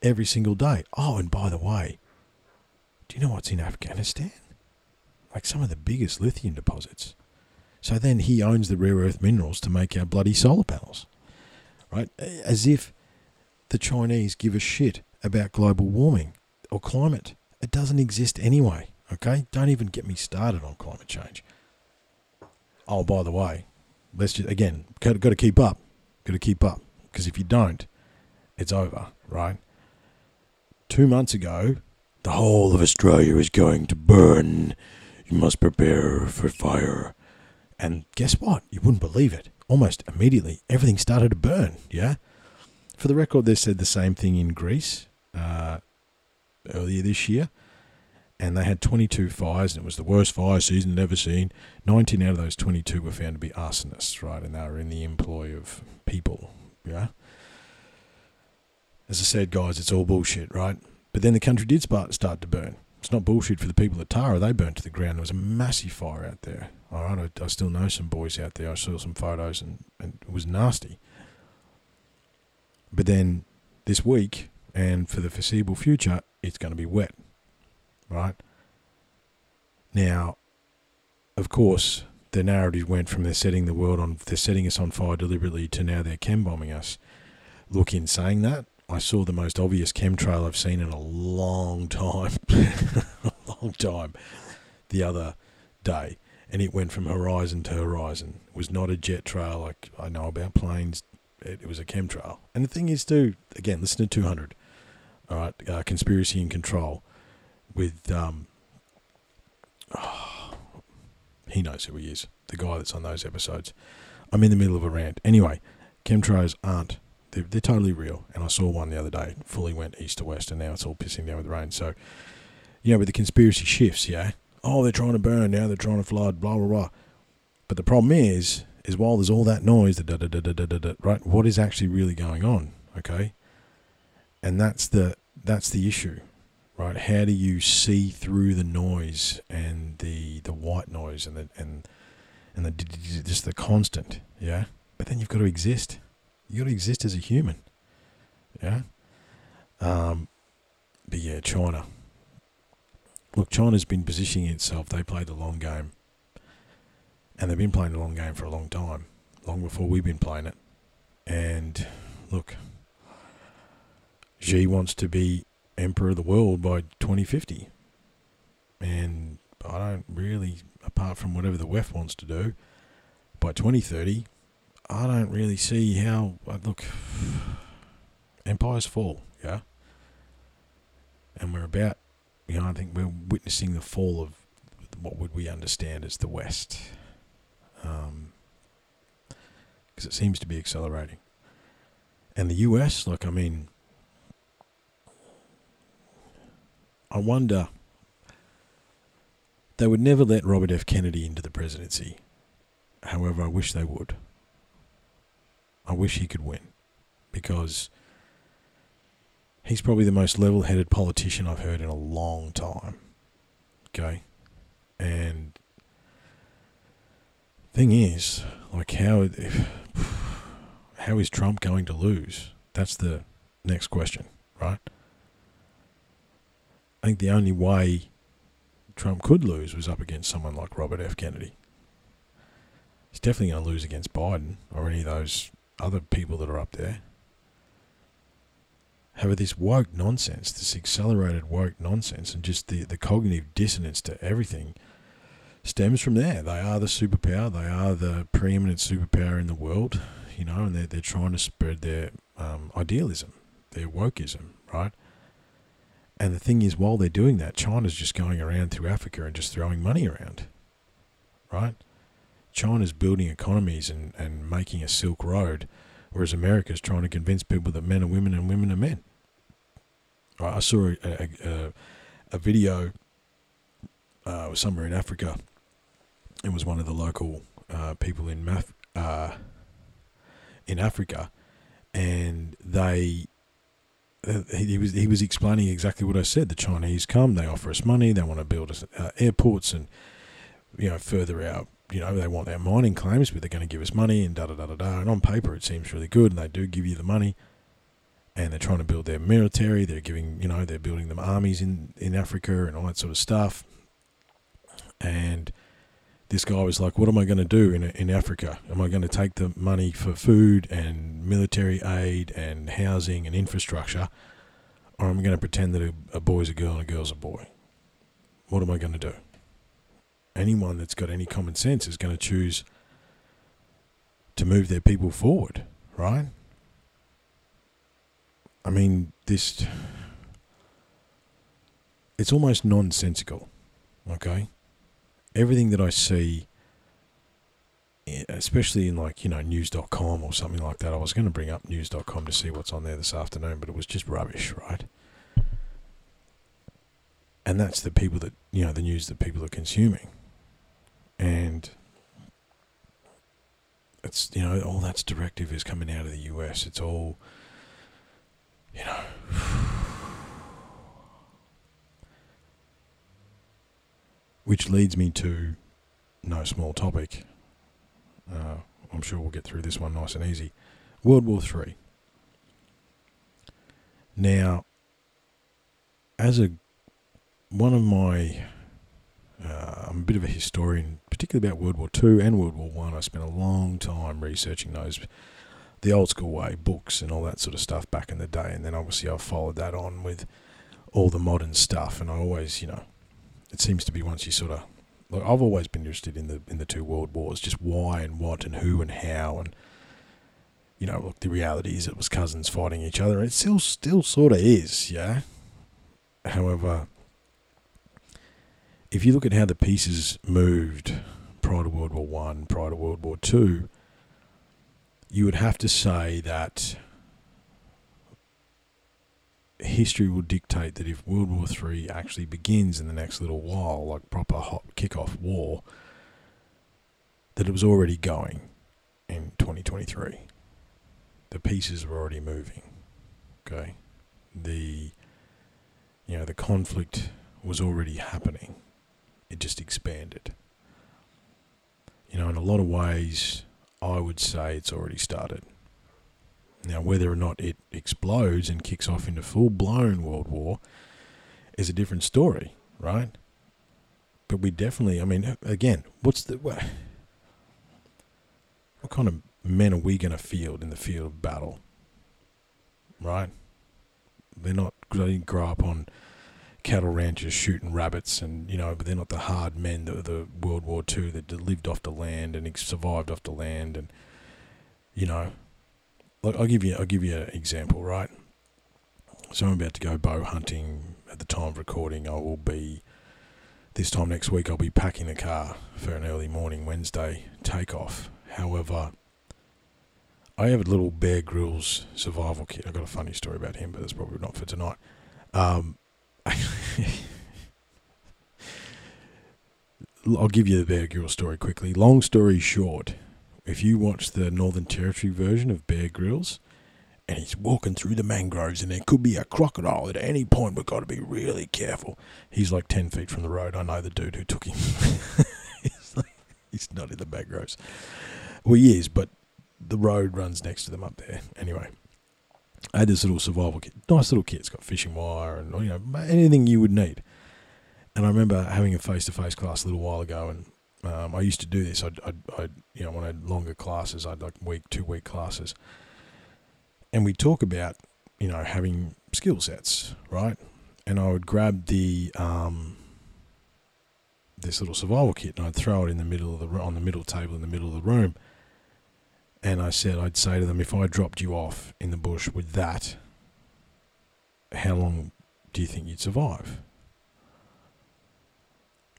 S1: every single day. Oh, and by the way, you know what's in Afghanistan? Like some of the biggest lithium deposits. So then he owns the rare earth minerals to make our bloody solar panels. Right? As if the Chinese give a shit about global warming or climate. It doesn't exist anyway. Okay? Don't even get me started on climate change. Oh, by the way, let's just again got, got to keep up. Got to keep up because if you don't, it's over, right? Two months ago, the whole of Australia is going to burn. You must prepare for fire. And guess what? You wouldn't believe it. Almost immediately, everything started to burn. Yeah. For the record, they said the same thing in Greece uh, earlier this year and they had 22 fires, and it was the worst fire season they'd ever seen. 19 out of those 22 were found to be arsonists, right, and they were in the employ of people, yeah. As I said, guys, it's all bullshit, right? But then the country did start start to burn. It's not bullshit for the people at Tara; they burnt to the ground. There was a massive fire out there. All right, I, I still know some boys out there. I saw some photos, and, and it was nasty. But then this week, and for the foreseeable future, it's going to be wet right? Now, of course, the narrative went from they're setting the world on, they're setting us on fire deliberately to now they're chem bombing us. Look, in saying that, I saw the most obvious chemtrail I've seen in a long time, a long time, the other day, and it went from horizon to horizon. It was not a jet trail like I know about planes. It, it was a chemtrail. And the thing is, too, again, listen to 200. All right, uh, conspiracy and control with um, oh, he knows who he is, the guy that's on those episodes. I'm in the middle of a rant. Anyway, chemtrails aren't. They're, they're totally real. And I saw one the other day, fully went east to west, and now it's all pissing down with rain. So, you know, with the conspiracy shifts, yeah? Oh, they're trying to burn, now they're trying to flood, blah, blah, blah. But the problem is, is while there's all that noise, the da da da da da da, right? What is actually really going on? Okay, and that's the that's the issue right? How do you see through the noise and the the white noise and the and and the just the constant, yeah? But then you've got to exist. You got to exist as a human, yeah. Um, but yeah, China. Look, China's been positioning itself. They played the long game, and they've been playing the long game for a long time, long before we've been playing it. And look, Xi wants to be emperor of the world by 2050. And I don't really, apart from whatever the WEF wants to do, by 2030, I don't really see how. Uh, look, empires fall, yeah? And we're about, you know, I think we're witnessing the fall of what would we understand as the West. Because um, it seems to be accelerating. And the US, look, I mean, I wonder. They would never let Robert F. Kennedy into the presidency. However, I wish they would. I wish he could win because he's probably the most level headed politician I've heard in a long time. Okay? And thing is, like how if, how is Trump going to lose? That's the next question, right? I think the only way Trump could lose was up against someone like Robert F. Kennedy. He's definitely going to lose against Biden or any of those other people that are up there. However, this woke nonsense, this accelerated woke nonsense, and just the, the cognitive dissonance to everything stems from there. They are the superpower. They are the preeminent superpower in the world, you know, and they're, they're trying to spread their um, idealism, their wokeism, right? And the thing is, while they're doing that, China's just going around through Africa and just throwing money around, right? China's building economies and, and making a Silk Road, whereas America's trying to convince people that men are women and women are men. I saw a, a, a, a video uh, somewhere in Africa. It was one of the local uh, people in uh, in Africa, and they he was he was explaining exactly what I said. The Chinese come, they offer us money, they want to build us uh, airports and you know further out. You know they want our mining claims, but they're going to give us money and da da da da da. And on paper, it seems really good, and they do give you the money. And they're trying to build their military. They're giving, you know, they're building them armies in, in Africa and all that sort of stuff. And this guy was like, "What am I going to do in in Africa? Am I going to take the money for food and military aid and housing and infrastructure, or am I going to pretend that a, a boy's a girl and a girl's a boy? What am I going to do?" Anyone that's got any common sense is going to choose to move their people forward, right? I mean, this. It's almost nonsensical, okay? everything that I see, eh, especially in like, you know, news.com or something like that, I was going to bring up news.com to see what's on there this afternoon, but it was just rubbish, right? And that's the people that, you know, the news that people are consuming. And it's, you know, all that's directive is coming out of the US. It's all, you know. Which leads me to no small topic. Uh, I'm sure we'll get through this one nice and easy. World War Three. Now, as a one of my, uh, I'm a bit of a historian, particularly about World War Two and World War One. I. I spent a long time researching those, the old school way, books and all that sort of stuff back in the day, and then obviously I followed that on with all the modern stuff, and I always, you know, it seems to be once you sort of like I've always been interested in the in the two world wars, just why and what and who and how and you know, look, the reality is it was cousins fighting each other. And it still still sort of is, yeah. However, if you look at how the pieces moved prior to World War One, prior to World War Two, you would have to say that history will dictate that if World War Three actually begins in the next little while, like proper hot kickoff war, that it was already going in 2023. The pieces were already moving. Okay, the you know the conflict was already happening. It just expanded. You know, in a lot of ways, I would say it's already started. Now, whether or not it explodes and kicks off into full blown world war is a different story, right? But we definitely, I mean, again, what's the. What, what kind of men are we going to field in the field of battle? Right? They're not, they didn't grow up on cattle ranches shooting rabbits and, you know, but they're not the hard men, the, the World War II that lived off the land and survived off the land and, you know, like I'll give you I'll give you an example, right? So I'm about to go bow hunting at the time of recording. I will be this time next week. I'll be packing the car for an early morning Wednesday takeoff. However, I have a little Bear Grylls survival kit. I've got a funny story about him, but that's probably not for tonight. Um, I'll give you the Bear Grylls story quickly. Long story short, if you watch the Northern Territory version of Bear Grylls, and he's walking through the mangroves, and there could be a crocodile at any point. We've got to be really careful. He's like ten feet from the road. I know the dude who took him. he's, like, he's not in the mangroves. Well, he is, but the road runs next to them up there. Anyway, I had this little survival kit, nice little kit. It's got fishing wire and you know anything you would need. And I remember having a face-to-face class a little while ago, and um, I used to do this. I'd, I'd, I'd, you know, when I had longer classes, I'd like week, two week classes, and we talk about, you know, having skill sets, right? And I would grab the um, this little survival kit and I'd throw it in the middle of the on the middle table in the middle of the room. And I said, I'd say to them, if I dropped you off in the bush with that, how long do you think you'd survive?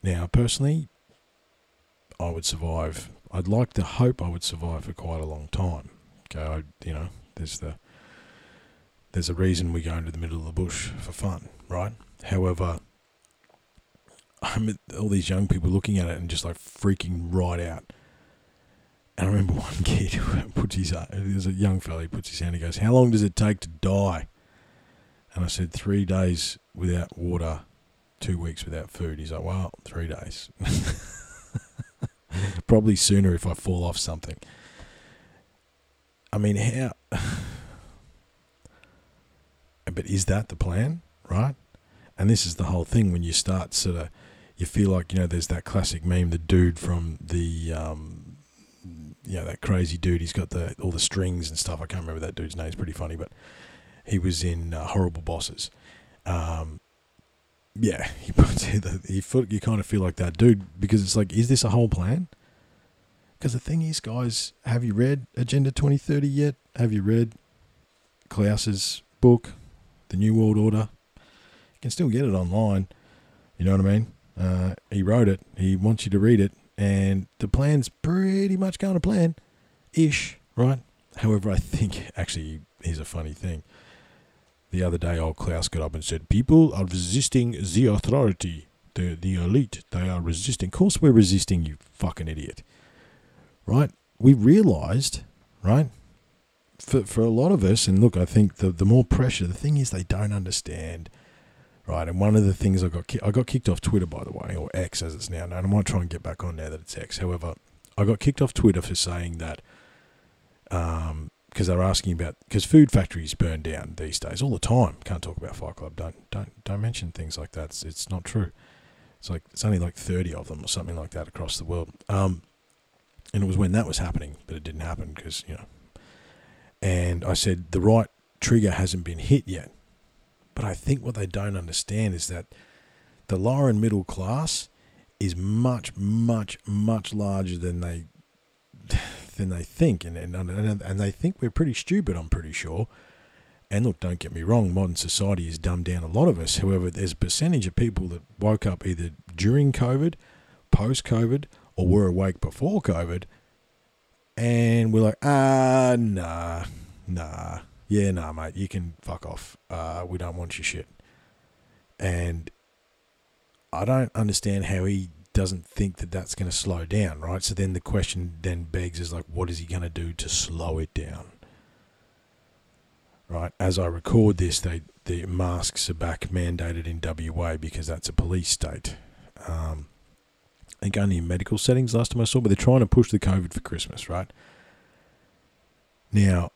S1: Now, personally, I would survive. I'd like to hope I would survive for quite a long time. Okay, I, you know, there's the there's a reason we go into the middle of the bush for fun, right? However, I'm all these young people looking at it and just like freaking right out. And I remember one kid puts his there's a young fella he puts his hand. He goes, "How long does it take to die?" And I said, three days without water, two weeks without food. He's like, well, three days. Probably sooner if I fall off something. I mean, how? but is that the plan, right? And this is the whole thing when you start sort of, you feel like, you know, there's that classic meme, the dude from the, um, you know, that crazy dude. He's got the all the strings and stuff. I can't remember that dude's name. It's pretty funny, but he was in uh, Horrible Bosses. Um, yeah, he puts you kind of feel like that dude because it's like, is this a whole plan? Because the thing is, guys, have you read Agenda 2030 yet? Have you read Klaus's book, The New World Order? You can still get it online. You know what I mean? Uh, he wrote it. He wants you to read it, and the plan's pretty much going to plan, ish, right? However, I think actually here's a funny thing. The other day, old Klaus got up and said, "People are resisting the authority, the the elite. They are resisting. Of course, we're resisting. You fucking idiot." right? We realized, right? For, for a lot of us, and look, I think the, the more pressure, the thing is they don't understand, right? And one of the things I got, ki- I got kicked off Twitter, by the way, or X as it's now known. I might try and get back on now that it's X. However, I got kicked off Twitter for saying that, um, because they're asking about because food factories burn down these days all the time. Can't talk about Fight Club. Don't don't don't mention things like that. It's, it's not true. It's like it's only like thirty of them or something like that across the world. Um, and it was when that was happening but it didn't happen because you know. And I said the right trigger hasn't been hit yet, but I think what they don't understand is that the lower and middle class is much, much, much larger than they than they think, and and and they think we're pretty stupid. I'm pretty sure. And look, don't get me wrong, modern society has dumbed down a lot of us. However, there's a percentage of people that woke up either during COVID, post COVID, or were awake before COVID, and we're like, ah, nah, nah, yeah, nah, mate, you can fuck off. Uh, we don't want your shit. And I don't understand how he doesn't think that that's going to slow down, right? So then the question then begs is like, what is he going to do to slow it down? Right. As I record this, they the masks are back mandated in WA because that's a police state. Um, I think only in medical settings last time I saw, but they're trying to push the COVID for Christmas, right? Now,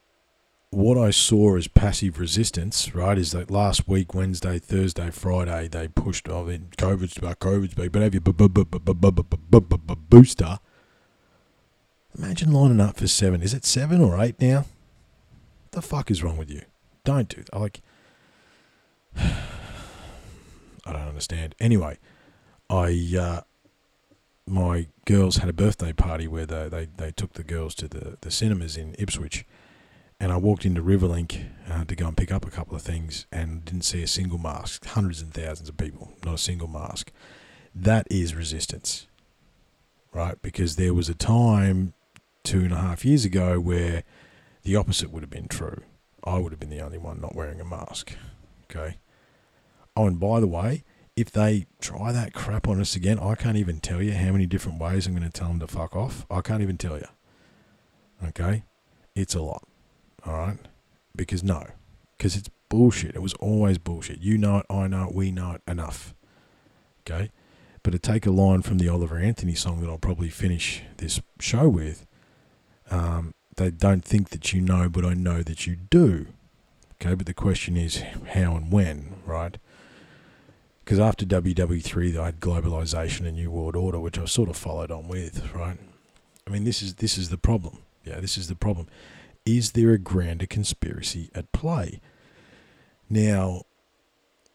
S1: what I saw as passive resistance, right, is that last week, Wednesday, Thursday, Friday, they pushed, I mean, COVID's back, COVID's back, but have your booster. Imagine lining up for seven. Is it seven or eight now? The fuck is wrong with you? Don't do that. Like, I don't understand. Anyway, I uh, my girls had a birthday party where they, they, they took the girls to the, the cinemas in Ipswich. And I walked into Riverlink uh, to go and pick up a couple of things and didn't see a single mask. Hundreds and thousands of people, not a single mask. That is resistance, right? Because there was a time two and a half years ago where the opposite would have been true. I would have been the only one not wearing a mask. Okay. Oh, and by the way, if they try that crap on us again, I can't even tell you how many different ways I'm going to tell them to fuck off. I can't even tell you. Okay? It's a lot. All right? Because no. Because it's bullshit. It was always bullshit. You know it, I know it, we know it enough. Okay? But to take a line from the Oliver Anthony song that I'll probably finish this show with, um, they don't think that you know, but I know that you do. Okay? But the question is how and when, right? because after WW3, I had globalization and New World Order, which I sort of followed on with, right? I mean, this is this is the problem. Yeah, this is the problem. Is there a grander conspiracy at play? Now,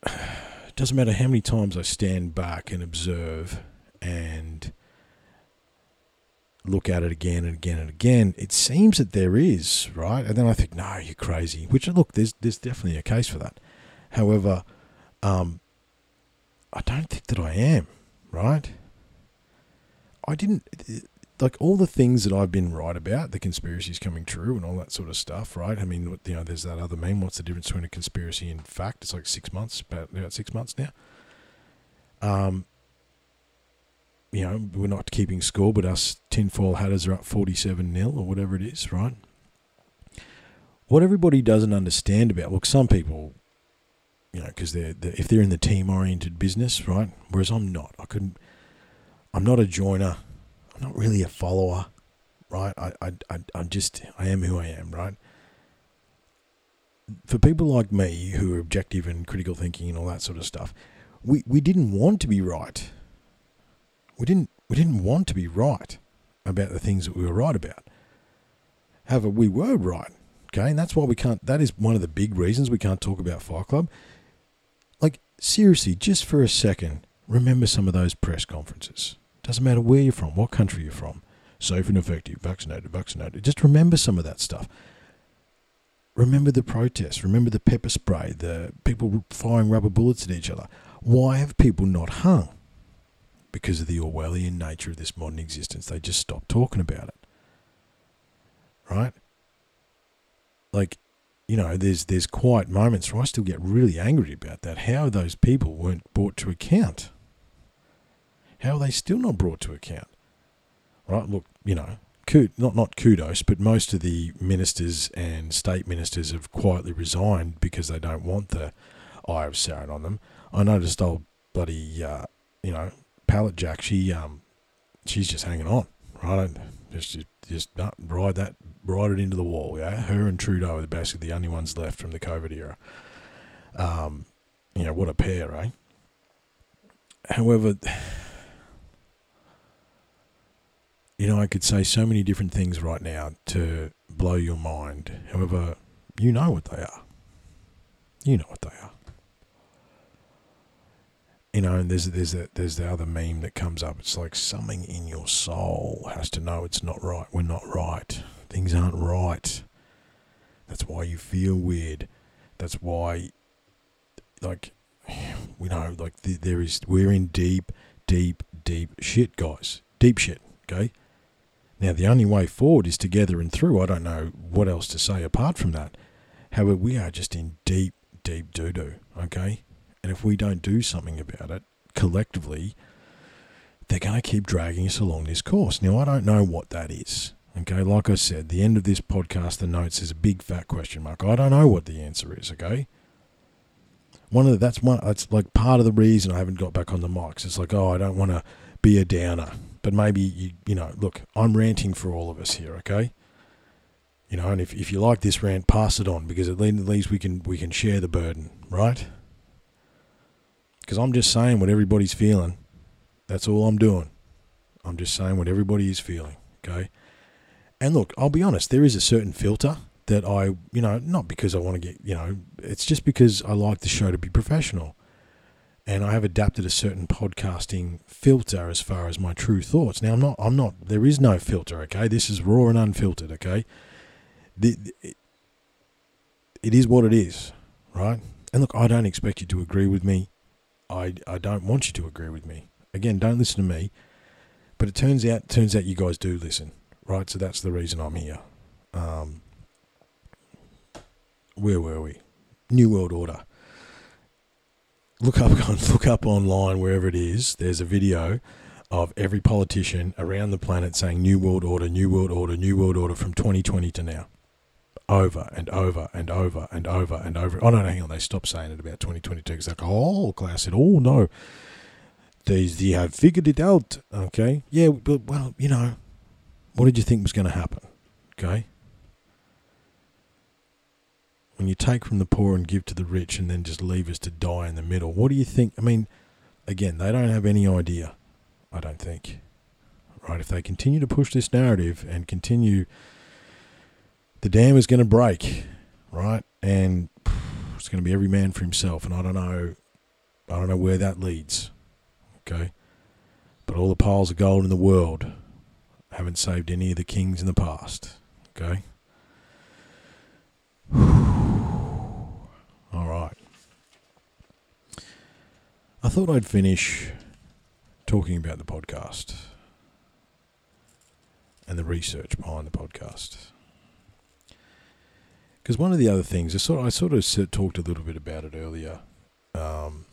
S1: it doesn't matter how many times I stand back and observe and look at it again and again and again. It seems that there is, right? And then I think, no, you're crazy. Which look, there's there's definitely a case for that. However, um, I don't think that I am, right? I didn't. Like all the things that I've been right about, the conspiracies coming true and all that sort of stuff, right? I mean, you know, there's that other meme. What's the difference between a conspiracy and fact? It's like six months, about about six months now. Um, you know, we're not keeping score, but us tinfoil hatters are up forty-seven nil or whatever it is, right? What everybody doesn't understand about, look, some people, you know, because they're, they're if they're in the team-oriented business, right? Whereas I'm not. I couldn't. I'm not a joiner. I'm not really a follower, right? I, I, I, I'm just, I am who I am, right? For people like me who are objective and critical thinking and all that sort of stuff, we, we didn't want to be right. We didn't, we didn't want to be right about the things that we were right about. However, we were right, okay? And that's why we can't, that is one of the big reasons we can't talk about Fight Club. Like, seriously, just for a second, remember some of those press conferences doesn't matter where you're from, what country you're from. Safe and effective, vaccinated, vaccinated. Just remember some of that stuff. Remember the protests. Remember the pepper spray, the people firing rubber bullets at each other. Why have people not hung? Because of the Orwellian nature of this modern existence. They just stopped talking about it. Right? Like, you know, there's there's quiet moments where I still get really angry about that. How those people weren't brought to account. How are they still not brought to account? Right? Look, you know, not not kudos, but most of the ministers and state ministers have quietly resigned because they don't want the eye of Sauron on them. I noticed old bloody, uh, you know, pallet jack. She um, she's just hanging on, right? Just just ride that, ride it into the wall. Yeah, her and Trudeau are basically the only ones left from the COVID era. Um, you know what a pair, eh? However you know, I could say so many different things right now to blow your mind. However, you know what they are. You know what they are. You know, and there's there's a, there's the other meme that comes up. It's like something in your soul has to know it's not right. We're not right. Things aren't right. That's why you feel weird. That's why, like, we know, like there is we're in deep, deep, deep shit, guys. Deep shit. Okay now, the only way forward is together and through. I don't know what else to say apart from that. However, we are just in deep, deep doo doo, okay? And if we don't do something about it collectively, they're going to keep dragging us along this course. Now, I don't know what that is. Okay, like I said, the end of this podcast, the notes is a big fat question mark. I don't know what the answer is. Okay, one of the, that's one. That's like part of the reason I haven't got back on the mics. It's like, oh, I don't want to be a downer but maybe you you know look i'm ranting for all of us here okay? You know and if, if you like this rant pass it on because at least we can we can share the burden right? Because i'm just saying what everybody's feeling. That's all i'm doing. I'm just saying what everybody is feeling okay? And look i'll be honest there is a certain filter that i you know not because i want to get you know it's just because i like the show to be professional and I have adapted a certain podcasting filter as far as my true thoughts. Now I'm not I'm not there is no filter, okay? This is raw and unfiltered, okay? The, it, it is what it is, right? And look, I don't expect you to agree with me. I I don't want you to agree with me. Again, don't listen to me. But it turns out turns out you guys do listen, right? So that's the reason I'm here. Um, where were we? New World Order look up look up online wherever it is. There's a video of every politician around the planet saying "New World Order, New World Order, New World Order" from 2020 to now, over and over and over and over and over. Oh no, no hang on, they stopped saying it about 2022 because like, oh, Klaus said, oh no, they they have figured it out. Okay, yeah, but well, you know, what did you think was going to happen? Okay, when you take from the poor and give to the rich and then just leave us to die in the middle, what do you think? I mean, again, they don't have any idea, I don't think. Right? If they continue to push this narrative and continue, the dam is going to break, right? And it's going to be every man for himself. And I don't know, I don't know where that leads. Okay? But all the piles of gold in the world haven't saved any of the kings in the past. Okay? All right. I thought I'd finish talking about the podcast and the research behind the podcast. Because one of the other things, I sort of, I sort of talked a little bit about it earlier. Um,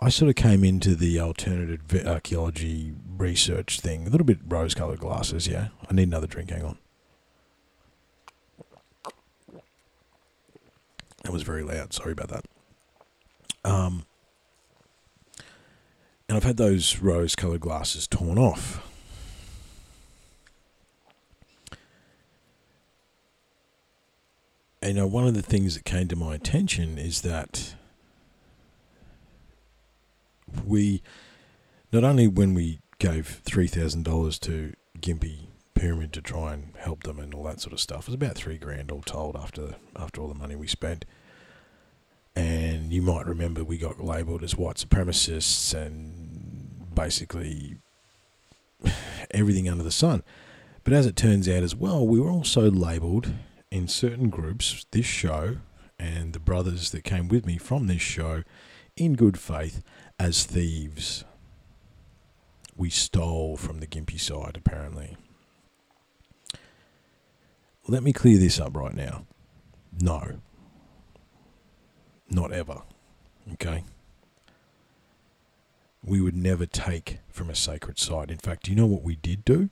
S1: I sort of came into the alternative archaeology research thing a little bit rose colored glasses, yeah. I need another drink, hang on. That was very loud, sorry about that. Um, and I've had those rose colored glasses torn off. And you know, one of the things that came to my attention is that we not only when we gave three thousand dollars to Gympie Pyramid to try and help them and all that sort of stuff, it was about three grand all told after after all the money we spent. And you might remember we got labelled as white supremacists and basically everything under the sun. But as it turns out as well, we were also labelled in certain groups, this show and the brothers that came with me from this show, in good faith, as thieves. We stole from the Gympie side, apparently. Let me clear this up right now. No. Not ever. Okay? We would never take from a sacred site. In fact, do you know what we did do?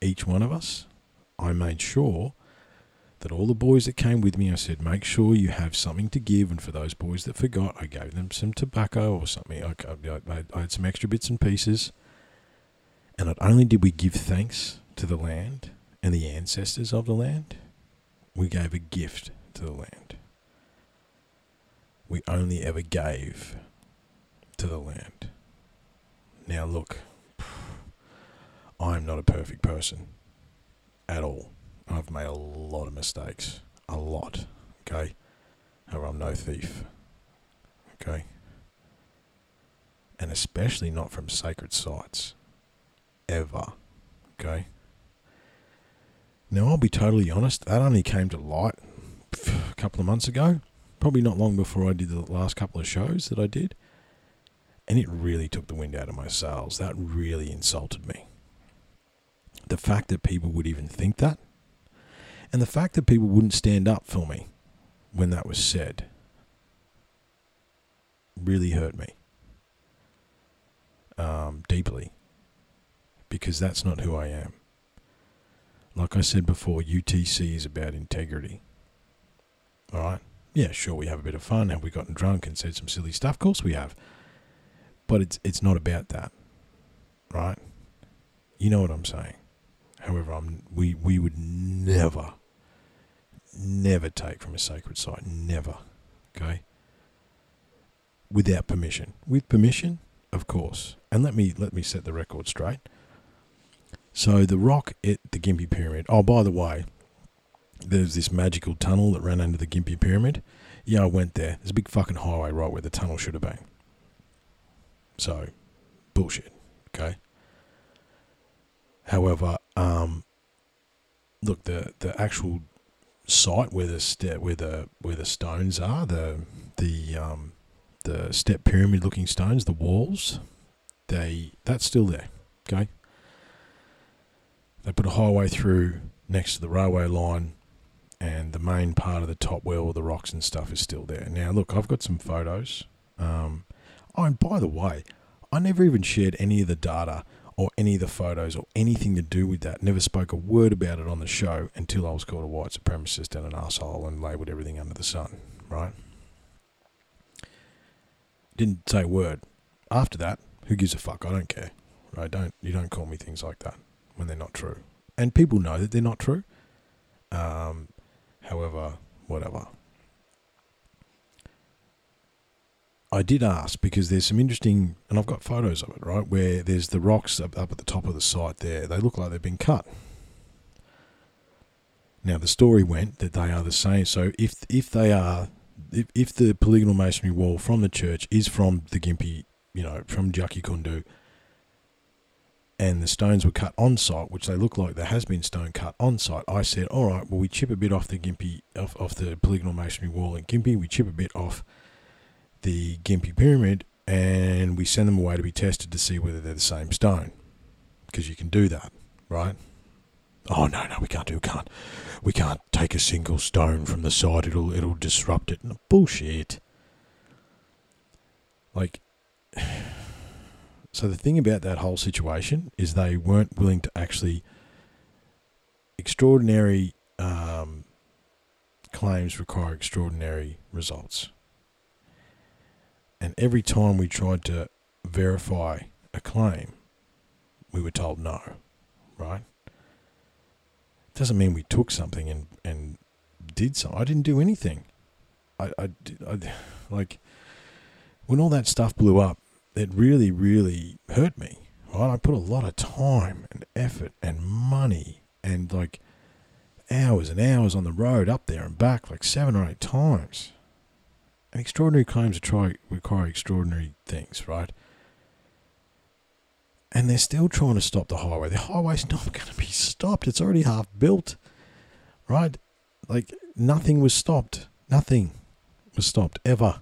S1: Each one of us? I made sure that all the boys that came with me, I said, make sure you have something to give. And for those boys that forgot, I gave them some tobacco or something. I, I, I had some extra bits and pieces. And not only did we give thanks to the land and the ancestors of the land, we gave a gift to the land. We only ever gave to the land. Now, look, I'm not a perfect person at all. I've made a lot of mistakes. A lot. Okay? Or I'm no thief. Okay? And especially not from sacred sites. Ever. Okay? Now, I'll be totally honest, that only came to light a couple of months ago. Probably not long before I did the last couple of shows that I did. And it really took the wind out of my sails. That really insulted me. The fact that people would even think that and the fact that people wouldn't stand up for me when that was said really hurt me um, deeply because that's not who I am. Like I said before, UTC is about integrity. All right? Yeah, sure, we have a bit of fun. Have we gotten drunk and said some silly stuff? Of course we have. But it's it's not about that. Right? You know what I'm saying. However, I'm, we, we would never never take from a sacred site. Never. Okay? Without permission. With permission, of course. And let me let me set the record straight. So the rock at the Gympie Pyramid. Oh, by the way, there's this magical tunnel that ran under the Gympie Pyramid. Yeah, I went there. There's a big fucking highway right where the tunnel should have been. So, bullshit. Okay. However, um, look, the the actual site where the step where the where the stones are the the um, the step pyramid looking stones the walls they that's still there okay they put a highway through next to the railway line and the main part of the top where all the rocks and stuff is still there now look I've got some photos um, oh and by the way I never even shared any of the data or any of the photos or anything to do with that. Never spoke a word about it on the show until I was called a white supremacist and an asshole and labelled everything under the sun, right? Didn't say a word. After that, who gives a fuck? I don't care. Right? Don't you don't call me things like that when they're not true. And people know that they're not true. Um, however, whatever. I did ask because there's some interesting, and I've got photos of it, right, where there's the rocks up, up at the top of the site there. They look like they've been cut. Now, the story went that they are the same. So if if they are, if, if the polygonal masonry wall from the church is from the Gympie, you know, from Jakikundu, and the stones were cut on site, which they look like there has been stone cut on site, I said, all right, well, we chip a bit off the Gympie, off, off the polygonal masonry wall in Gympie, we chip a bit off the Gympie pyramid and we send them away to be tested to see whether they're the same stone. because you can do that, right? Oh no, no, we can't do. We can't. We can't take a single stone from the side. It'll it'll disrupt it. Bullshit. Like, so the thing about that whole situation is they weren't willing to actually extraordinary um, claims require extraordinary results. And every time we tried to verify a claim, we were told no, right? It Doesn't mean we took something and, and did something. I didn't do anything. I, I, I, like, when all that stuff blew up, it really, really hurt me. Right? I put a lot of time and effort and money and like hours and hours on the road up there and back, like seven or eight times. And extraordinary claims try, require extraordinary things, right? And they're still trying to stop the highway. The highway's not going to be stopped. It's already half built, right? Like nothing was stopped. Nothing was stopped ever.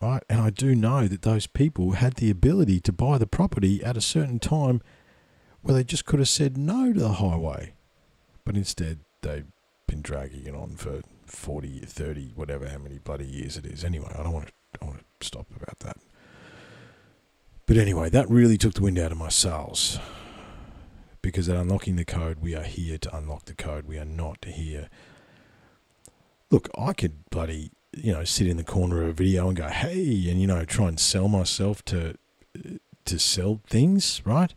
S1: Right? And I do know that those people had the ability to buy the property at a certain time where they just could have said no to the highway. But instead, they've been dragging it on for 40, 30, whatever, how many bloody years it is. Anyway, I don't want to, I want to stop about that. But anyway, that really took the wind out of my sails. Because at unlocking the code, we are here to unlock the code. We are not here. Look, I could bloody, you know, sit in the corner of a video and go, hey, and, you know, try and sell myself to to sell things, right?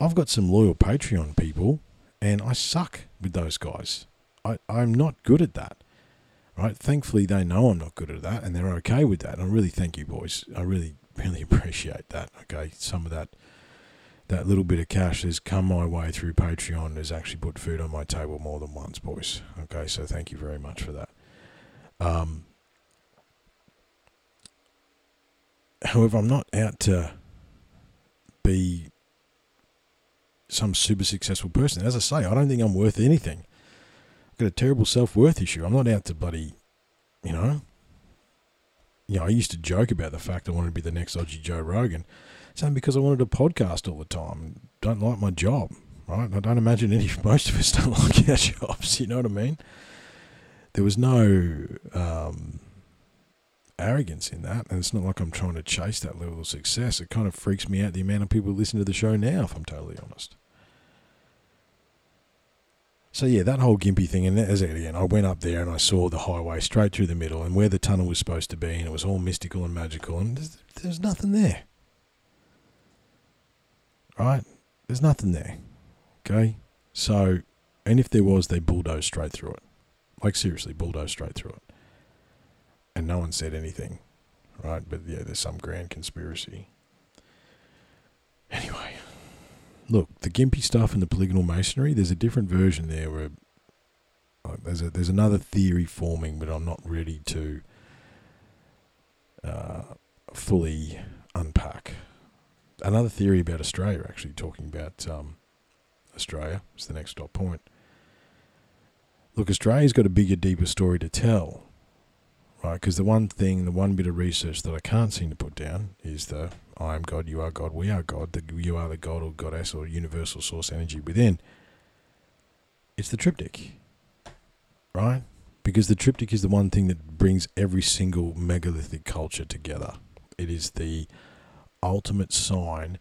S1: I've got some loyal Patreon people, and I suck with those guys. I, I'm not good at that. Right? Thankfully, they know I'm not good at that, and they're okay with that. And I really thank you, boys. I really, really appreciate that. Okay, some of that, that little bit of cash has come my way through Patreon has actually put food on my table more than once, boys. Okay, so thank you very much for that. Um, however, I'm not out to be some super successful person. As I say, I don't think I'm worth anything. I've got a terrible self worth issue. I'm not out to bloody, you know. You know, I used to joke about the fact I wanted to be the next Aussie Joe Rogan. It's only because I wanted a podcast all the time. Don't like my job, right? I don't imagine any most of us don't like our jobs. You know what I mean? There was no um, arrogance in that, and it's not like I'm trying to chase that level of success. It kind of freaks me out the amount of people who listen to the show now, if I'm totally honest. So yeah, that whole Gympie thing, and as again, I went up there and I saw the highway straight through the middle, and where the tunnel was supposed to be, and it was all mystical and magical, and there's, there's nothing there. Right? There's nothing there. Okay? So, and if there was, they bulldozed straight through it. Like seriously, bulldozed straight through it and no one said anything, right? But yeah, there's some grand conspiracy. Anyway, look, the Gympie stuff and the polygonal masonry. There's a different version there where like, there's a there's another theory forming, but I'm not ready to uh, fully unpack. Another theory about Australia, actually talking about um, Australia, is the next stop point. Look, Australia's got a bigger, deeper story to tell right? Because the one thing, the one bit of research that I can't seem to put down is the I am God, you are God, we are God, the, you are the God or Goddess or universal source energy within. It's the triptych, right? Because the triptych is the one thing that brings every single megalithic culture together. It is the ultimate sign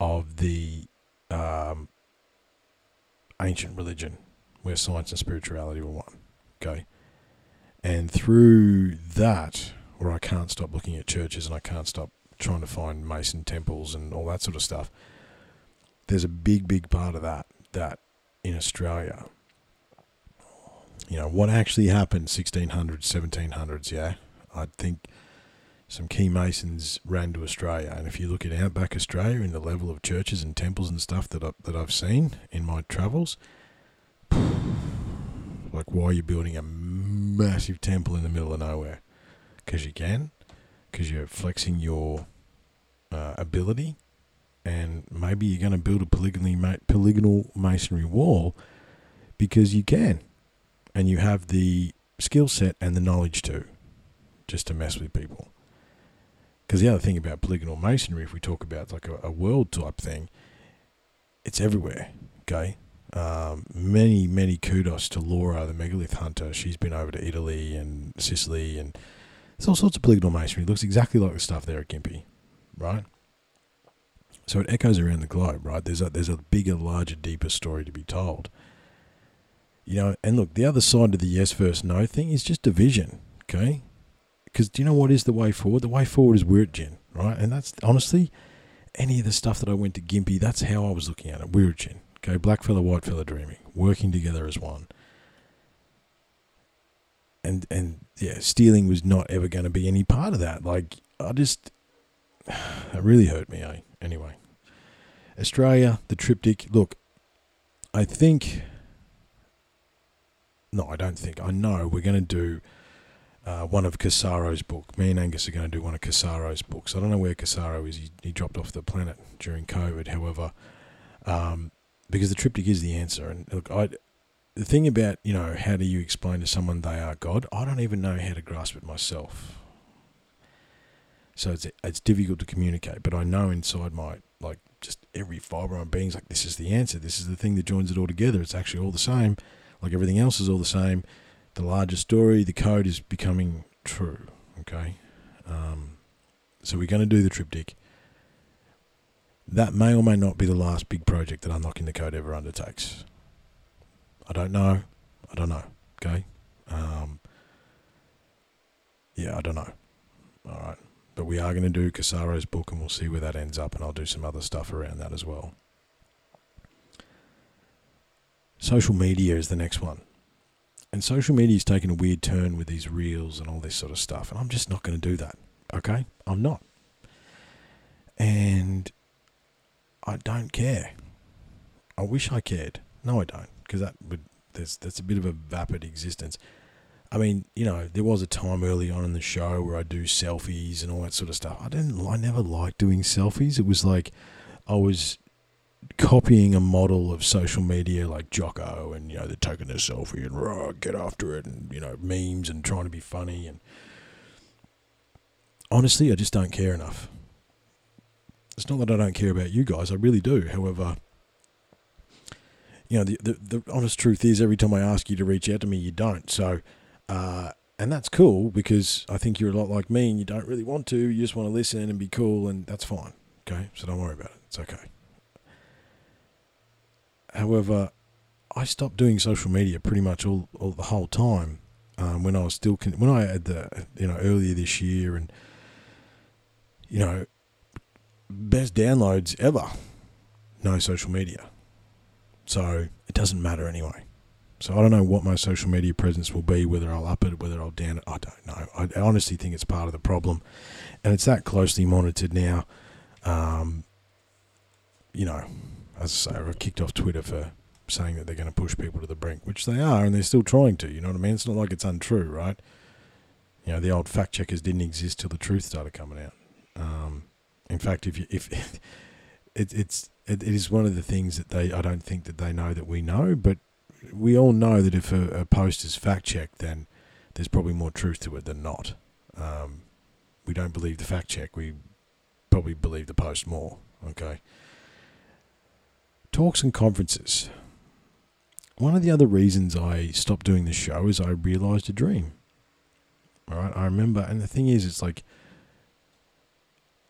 S1: of the um, ancient religion where science and spirituality were one. Okay and through that, where I can't stop looking at churches and I can't stop trying to find Mason temples and all that sort of stuff, there's a big, big part of that that in Australia, you know, what actually happened 1600s, 1700s, yeah, I think some key Masons ran to Australia. And if you look at outback Australia and the level of churches and temples and stuff that, I, that I've seen in my travels, like why are you building a massive temple in the middle of nowhere because you can, because you're flexing your uh, ability, and maybe you're going to build a polygonal, polygonal masonry wall because you can, and you have the skill set and the knowledge to, just to mess with people. Because the other thing about polygonal masonry, if we talk about like a, a world type thing, it's everywhere. Okay. Um, many, many kudos to Laura, the megalith hunter. She's been over to Italy and Sicily, and there's all sorts of polygonal masonry. It looks exactly like the stuff there at Gympie, right? So it echoes around the globe, right? There's a there's a bigger, larger, deeper story to be told. You know, and look, the other side of the yes versus no thing is just division, okay? Because do you know what is the way forward? The way forward is Wurtjin, right? And that's honestly, any of the stuff that I went to Gympie, that's how I was looking at it. Wurtjin, okay? Black fella, white fella dreaming, working together as one. And and yeah, stealing was not ever going to be any part of that. Like I just, it really hurt me, eh? Anyway, Australia, the triptych. Look, I think. No, I don't think. I know we're going to do uh, one of Casaro's book. Me and Angus are going to do one of Casaro's books. I don't know where Casaro is. He, he dropped off the planet during COVID. However, um, because the triptych is the answer. And look, I, the thing about you know how do you explain to someone they are God? I don't even know how to grasp it myself. So it's it's difficult to communicate, but I know inside my like just every fiber of my being's like this is the answer. This is the thing that joins it all together. It's actually all the same. Like everything else is all the same. The larger story, the code is becoming true. Okay, um, so we're going to do the triptych. That may or may not be the last big project that Unlocking the Code ever undertakes. I don't know. I don't know. Okay. Um, yeah, I don't know. All right. But we are going to do Casaro's book and we'll see where that ends up, and I'll do some other stuff around that as well. Social media is the next one. And social media is taking a weird turn with these reels and all this sort of stuff. And I'm just not going to do that. Okay? I'm not. And I don't care. I wish I cared. No, I don't. Because that would, there's, that's a bit of a vapid existence. I mean, you know, there was a time early on in the show where I do selfies and all that sort of stuff. I didn't, I never liked doing selfies. It was like I was copying a model of social media like Jocko and, you know, they're taking a selfie and rah, get after it and, you know, memes and trying to be funny. And honestly, I just don't care enough. It's not that I don't care about you guys, I really do. However, you know, the, the, the honest truth is every time I ask you to reach out to me, you don't. So, uh, and that's cool because I think you're a lot like me and you don't really want to. You just want to listen and be cool, and that's fine. Okay, so don't worry about it. It's okay. However, I stopped doing social media pretty much all, all the whole time um, when I was still con- when I had the you know earlier this year and you know best downloads ever. No social media, so it doesn't matter anyway. So I don't know what my social media presence will be, whether I'll up it, whether I'll down it. I don't know. I honestly think it's part of the problem, and it's that closely monitored now. Um, you know, as I say, I've kicked off Twitter for saying that they're going to push people to the brink, which they are, and they're still trying to. You know what I mean? It's not like it's untrue, right? You know, the old fact checkers didn't exist till the truth started coming out. Um, in fact, if you, if it, it's it, it is one of the things that they I don't think that they know that we know, but we all know that if a, a post is fact checked, then there's probably more truth to it than not. Um, we don't believe the fact check. We probably believe the post more. Okay. Talks and conferences. One of the other reasons I stopped doing the show is I realized a dream. All right. I remember, and the thing is, it's like,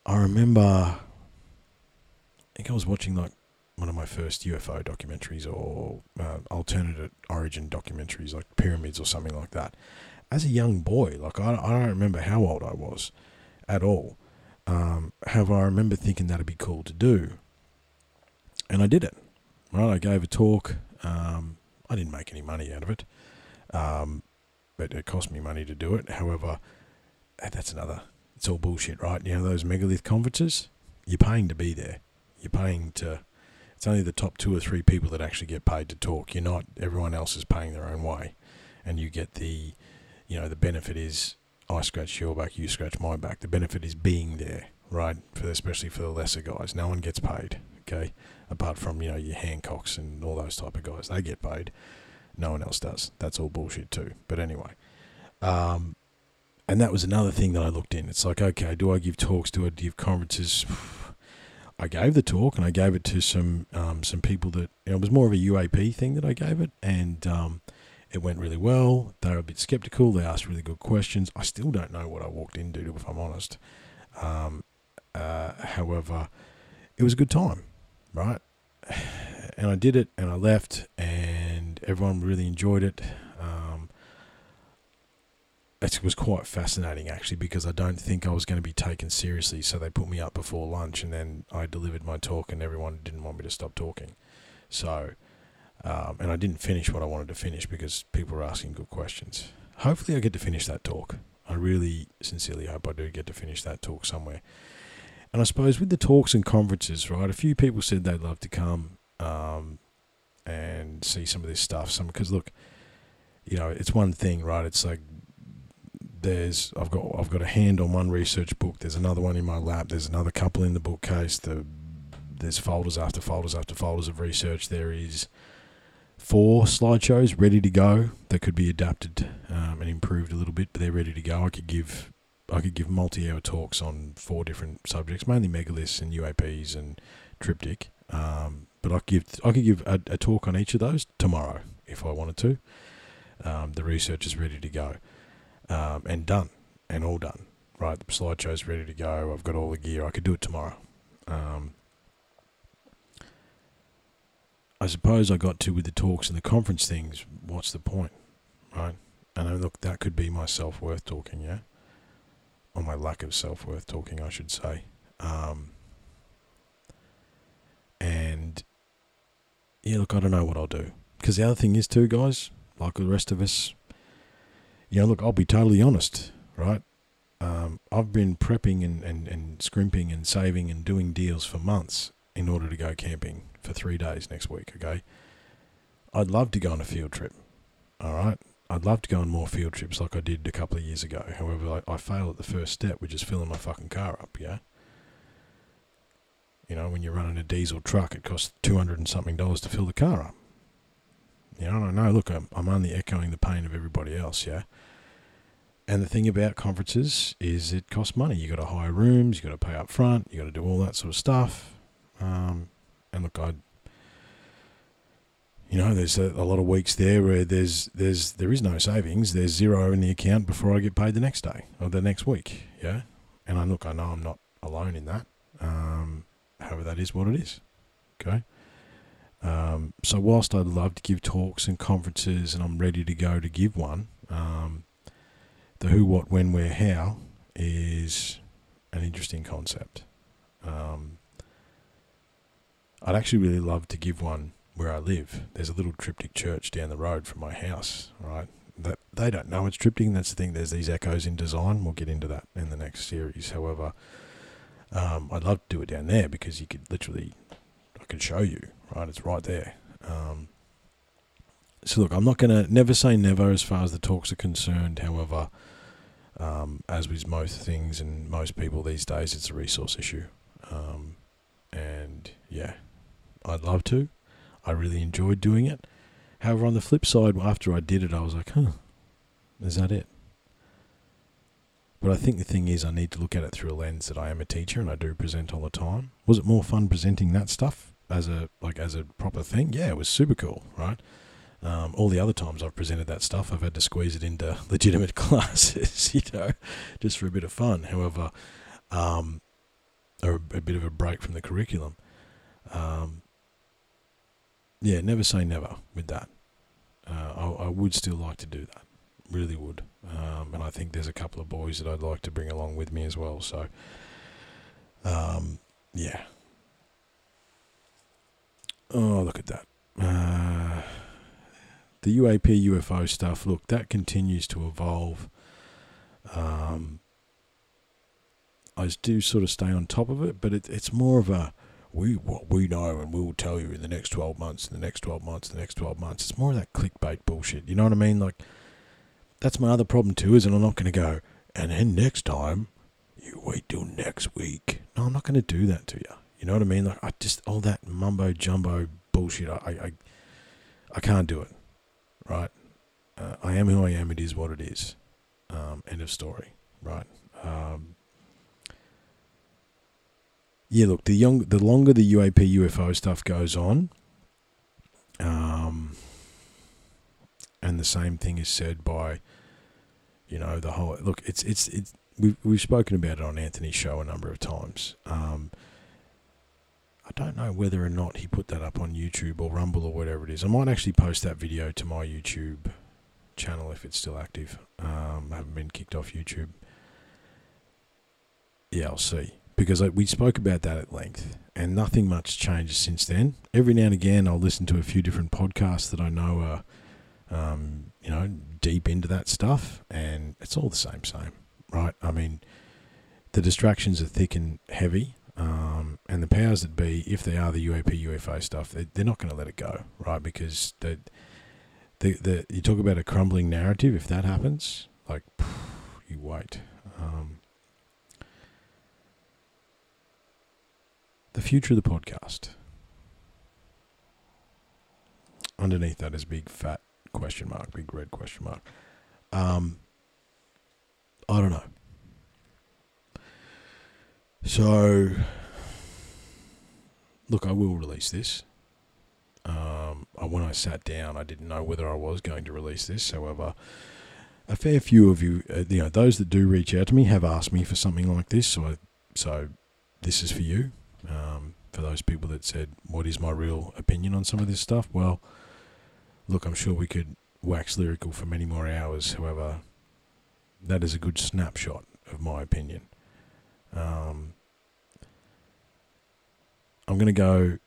S1: I remember, I think I was watching like one of my first UFO documentaries or uh, alternate origin documentaries, like pyramids or something like that. As a young boy, like I, I don't remember how old I was at all. Um, I remember thinking that'd be cool to do, and I did it. Right, I gave a talk. Um, I didn't make any money out of it, um, but it cost me money to do it. However, that's another. It's all bullshit, right? You know those megalith conferences. You're paying to be there. You're paying to it's only the top two or three people that actually get paid to talk. You're not everyone else is paying their own way, and you get the, you know, the benefit is I scratch your back, you scratch my back. The benefit is being there, right? For especially for the lesser guys, no one gets paid. Okay, apart from you know your Hancocks and all those type of guys, they get paid. No one else does. That's all bullshit too. But anyway, um, and that was another thing that I looked in. It's like, okay, do I give talks? Do I give conferences? I gave the talk and I gave it to some um, some people that you know, it was more of a UAP thing that I gave it, and um, it went really well. They were a bit skeptical. They asked really good questions. I still don't know what I walked into, to if I'm honest. Um, uh, however, it was a good time, right? And I did it, and I left, and everyone really enjoyed it. It was quite fascinating actually because I don't think I was going to be taken seriously. So they put me up before lunch, and then I delivered my talk, and everyone didn't want me to stop talking. So, um, and I didn't finish what I wanted to finish because people were asking good questions. Hopefully, I get to finish that talk. I really sincerely hope I do get to finish that talk somewhere. And I suppose with the talks and conferences, right? A few people said they'd love to come um, and see some of this stuff. Some because look, you know, it's one thing, right? It's like there's I've got I've got a hand on one research book. There's another one in my lap. There's another couple in the bookcase. The there's folders after folders after folders of research. There is four slideshows ready to go that could be adapted um, and improved a little bit, but they're ready to go. I could give I could give multi-hour talks on four different subjects, mainly megaliths and UAPs and triptych. Um, but I could give I could give a, a, talk on each of those tomorrow if I wanted to. Um, the research is ready to go um, and done and all done. Right, the slideshow's ready to go. I've got all the gear. I could do it tomorrow. Um, I suppose I got to with the talks and the conference things. What's the point, right? And I look, that could be my self worth talking, yeah, or my lack of self worth talking, I should say. Um, and yeah, look, I don't know what I'll do because the other thing is too, guys, like the rest of us, you know, look, I'll be totally honest, right? Um, I've been prepping and, and, and scrimping and saving and doing deals for months in order to go camping for three days next week, okay? I'd love to go on a field trip, all right? I'd love to go on more field trips like I did a couple of years ago. However, I, I fail at the first step, which is filling my fucking car up, yeah? You know, when you're running a diesel truck, it costs 200 and something dollars to fill the car up. You know, I know. Look, I'm, I'm only echoing the pain of everybody else, yeah? And the thing about conferences is it costs money. You got to hire rooms, you got to pay up front, you got to do all that sort of stuff. Um, and look, I, you know, there's a, a, lot of weeks there where there's there's there is no savings. There's zero in the account before I get paid the next day or the next week. Yeah, and I look, I know I'm not alone in that. Um, however, that is what it is. Okay. Um, so whilst I'd love to give talks and conferences, and I'm ready to go to give one, um, the who, what, when, where, how is an interesting concept. Um, I'd actually really love to give one where I live. There's a little triptych church down the road from my house, right? That they don't know it's triptych. That's the thing. There's these echoes in design. We'll get into that in the next series. However, um, I'd love to do it down there because you could literally, I could show you, right? It's right there. Um, so look, I'm not to never say never as far as the talks are concerned. However, um, as with most things and most people these days, it's a resource issue. Um, and yeah, I'd love to. I really enjoyed doing it. However, on the flip side, after I did it, I was like, huh, is that it? But I think the thing is, I need to look at it through a lens that I am a teacher and I do present all the time. Was it more fun presenting that stuff as a like as a proper thing? Yeah, it was super cool, right? Um, all the other times I've presented that stuff, I've had to squeeze it into legitimate classes, you know, just for a bit of fun. However, um, or a, a, bit of a break from the curriculum. Um, yeah, never say never with that. Uh, I, I, would still like to do that, really would. Um, and I think there's a couple of boys that I'd like to bring along with me as well. So, um, yeah. Oh, look at that. Uh, the UAP UFO stuff, look, that continues to evolve. Um, I do sort of stay on top of it, but it, it's more of a we what we know and we will tell you in the next 12 months, in the next 12 months, in the next 12 months. It's more of that clickbait bullshit. You know what I mean? Like, that's my other problem too, is and I'm not going to go, and then next time, you wait till next week. No, I'm not going to do that to you. You know what I mean? Like, I just, all that mumbo jumbo bullshit, I, I, I can't do it. Right? Uh, I am who I am. It is what it is. Um, end of story, right? Um, yeah, look, the young, the longer the UAP UFO stuff goes on, um, and the same thing is said by, you know, the whole look. It's it's it's we've we've spoken about it on Anthony's show a number of times. Um, I don't know whether or not he put that up on YouTube or Rumble or whatever it is. I might actually post that video to my YouTube channel if it's still active. Um, I haven't been kicked off YouTube. Yeah, I'll see. Because I, we spoke about that at length, and nothing much changes since then. Every now and again, I'll listen to a few different podcasts that I know are, um, you know, deep into that stuff, and it's all the same, same, right? I mean, the distractions are thick and heavy, um, and the powers that be, if they are the UAP UFO stuff, they, they're not going to let it go, right? Because the the you talk about a crumbling narrative. If that happens, like you wait. Um, the future of the podcast. Underneath that is big fat question mark, big red question mark. Um, I don't know. So, look, I will release this. Um, when I sat down, I didn't know whether I was going to release this. However, a fair few of you, uh, you know, those that do reach out to me have asked me for something like this. So, I, so this is for you. Um, for those people that said, "What is my real opinion on some of this stuff?" Well, look, I'm sure we could wax lyrical for many more hours. However, that is a good snapshot of my opinion. Um, I'm going to go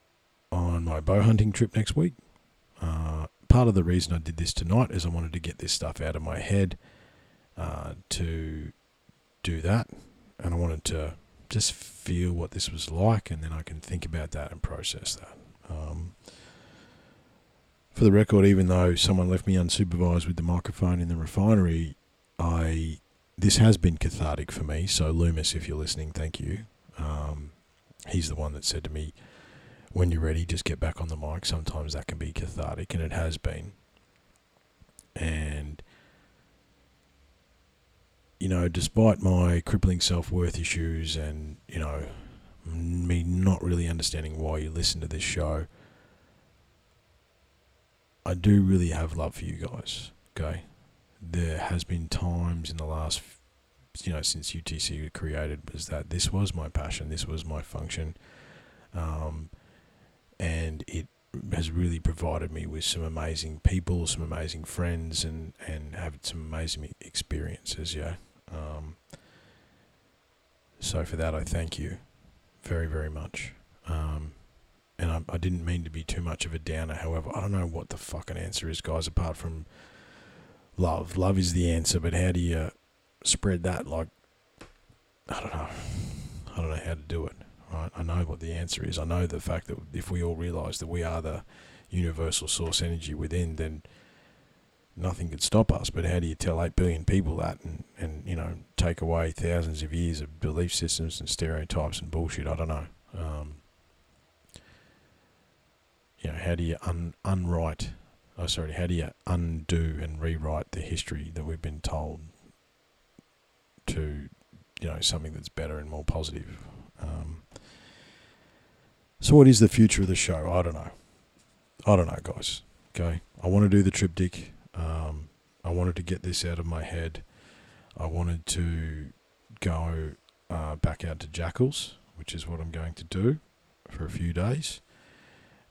S1: on my bow hunting trip next week. Uh, part of the reason I did this tonight is I wanted to get this stuff out of my head uh, to do that, and I wanted to just feel what this was like, and then I can think about that and process that. Um, for the record, even though someone left me unsupervised with the microphone in the refinery, I this has been cathartic for me. So Loomis, if you're listening, thank you. Um, he's the one that said to me, "When you're ready, just get back on the mic." Sometimes that can be cathartic, and it has been. And you know, despite my crippling self worth issues and you know me not really understanding why you listen to this show, I do really have love for you guys. Okay, there has been times in the last you know since UTC was created was that this was my passion, this was my function, um, and it has really provided me with some amazing people, some amazing friends, and and have some amazing experiences. Yeah. Um, so for that, I thank you very very much. Um, and I, I didn't mean to be too much of a downer. However, I don't know what the fucking answer is, guys. Apart from love. Love is the answer, but how do you spread that? Like, I don't know. I don't know how to do it. Right? I know what the answer is. I know the fact that if we all realise that we are the universal source energy within, then nothing could stop us. But how do you tell eight billion people that, and and you know take away thousands of years of belief systems and stereotypes and bullshit? I don't know. Um, you know, how do you un- unwrite oh sorry, how do you undo and rewrite the history that we've been told to, you know, something that's better and more positive? Um, so, what is the future of the show? I don't know. I don't know, guys. Okay, I want to do the triptych. Um, I wanted to get this out of my head. I wanted to go uh, back out to Jackals, which is what I'm going to do for a few days,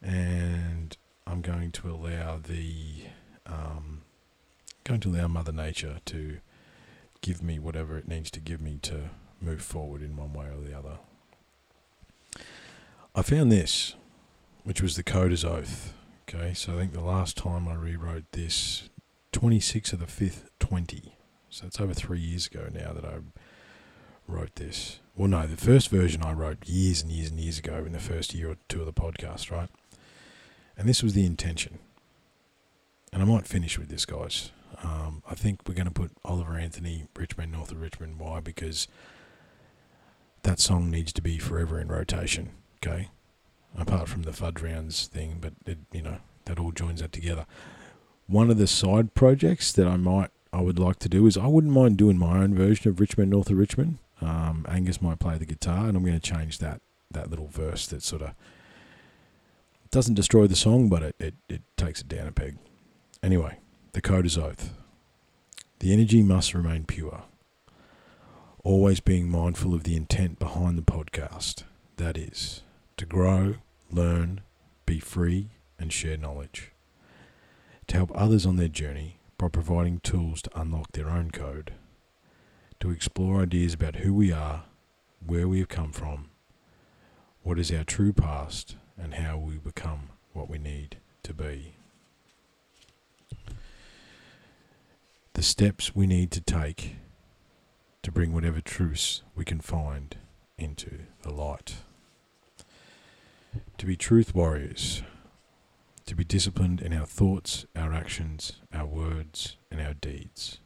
S1: and I'm going to allow the um, going to allow Mother Nature to give me whatever it needs to give me to move forward in one way or the other. I found this, which was the Coder's Oath. Okay, so I think the last time I rewrote this, 26 of the 5th, 20. So it's over three years ago now that I wrote this. Well, no, the first version I wrote years and years and years ago in the first year or two of the podcast, right? And this was the intention. And I might finish with this, guys. Um, I think we're going to put Oliver Anthony, Rich Men, North of Richmond. Why? Because that song needs to be forever in rotation, okay? Apart from the Fudge Rounds thing, but it, you know, that all joins that together. One of the side projects that I might, I would like to do is I wouldn't mind doing my own version of Rich Men North of Richmond. Um, Angus might play the guitar, and I'm going to change that that little verse that sort of doesn't destroy the song, but it, it, it takes it down a peg. Anyway, the Coder's Oath. The energy must remain pure. Always being mindful of the intent behind the podcast. That is, to grow, learn, be free, and share knowledge. To help others on their journey by providing tools to unlock their own code. To explore ideas about who we are, where we have come from, what is our true past, and how we become what we need to be. The steps we need to take to bring whatever truths we can find into the light. To be truth warriors, to be disciplined in our thoughts, our actions, our words, and our deeds.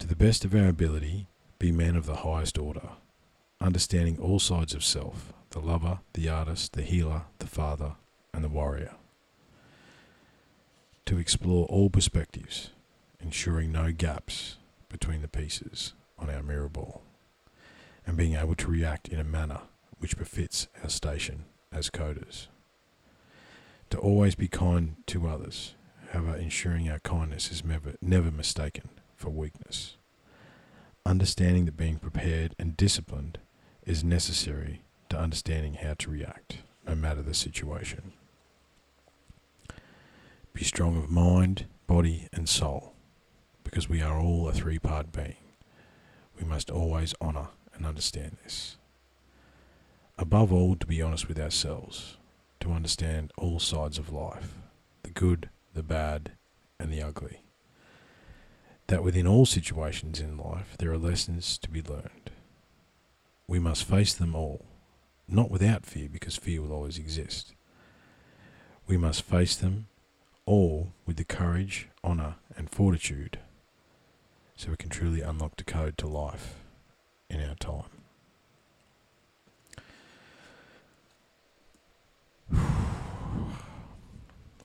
S1: To the best of our ability, be men of the highest order, understanding all sides of self the lover, the artist, the healer, the father, and the warrior. To explore all perspectives, ensuring no gaps between the pieces on our mirror ball, and being able to react in a manner which befits our station as coders. To always be kind to others, however, ensuring our kindness is never, never mistaken for weakness. Understanding that being prepared and disciplined is necessary to understanding how to react, no matter the situation. Be strong of mind, body, and soul, because we are all a three part being. We must always honour and understand this. Above all, to be honest with ourselves, to understand all sides of life the good, the bad, and the ugly. That within all situations in life, there are lessons to be learned. We must face them all not without fear, because fear will always exist. We must face them all with the courage, honour, and fortitude so we can truly unlock the code to life in our time.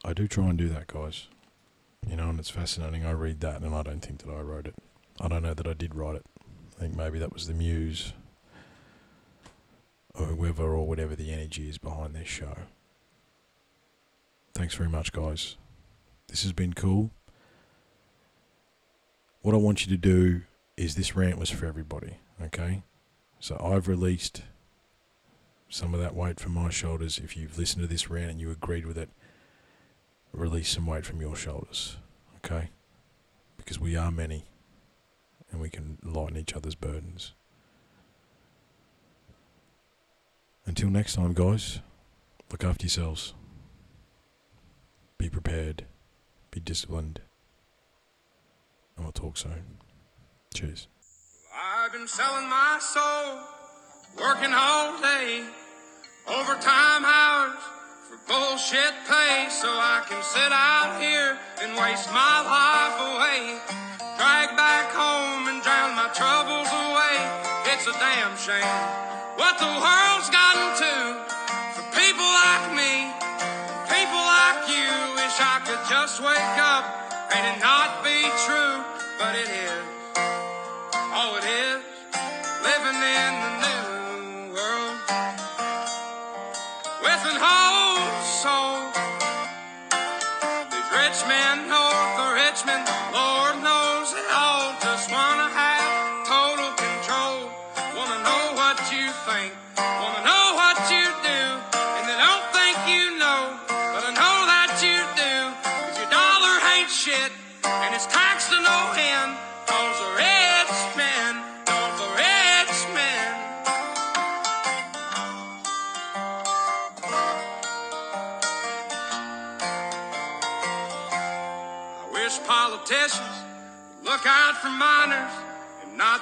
S1: I do try and do that, guys. You know, and it's fascinating. I read that and I don't think that I wrote it. I don't know that I did write it. I think maybe that was the muse or whoever or whatever the energy is behind this show. Thanks very much, guys. This has been cool. What I want you to do is this rant was for everybody, okay? So I've released some of that weight from my shoulders. If you've listened to this rant and you agreed with it, release some weight from your shoulders, okay? Because we are many and we can lighten each other's burdens. Until next time, guys, look after yourselves. Be prepared. Be disciplined. And we'll talk soon. Cheers.
S2: I've been selling my soul, working all day, overtime hours for bullshit pay, so I can sit out here and waste my life away. Drag back home and drown my troubles away. It's a damn shame what the world's gotten to for people like me, people like you. Wish I could just wake up and it not be true, but it is.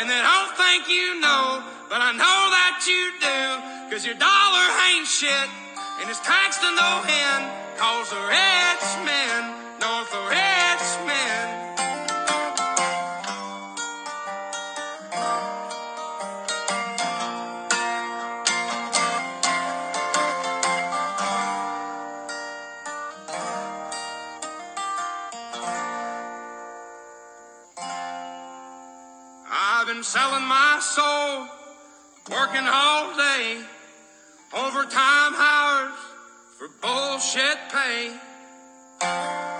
S2: And they don't oh, think you know, but I know that you do. Cause your dollar ain't shit, and it's taxed to no end. Cause the rich men know the selling my soul, working all day, overtime hours for bullshit pay.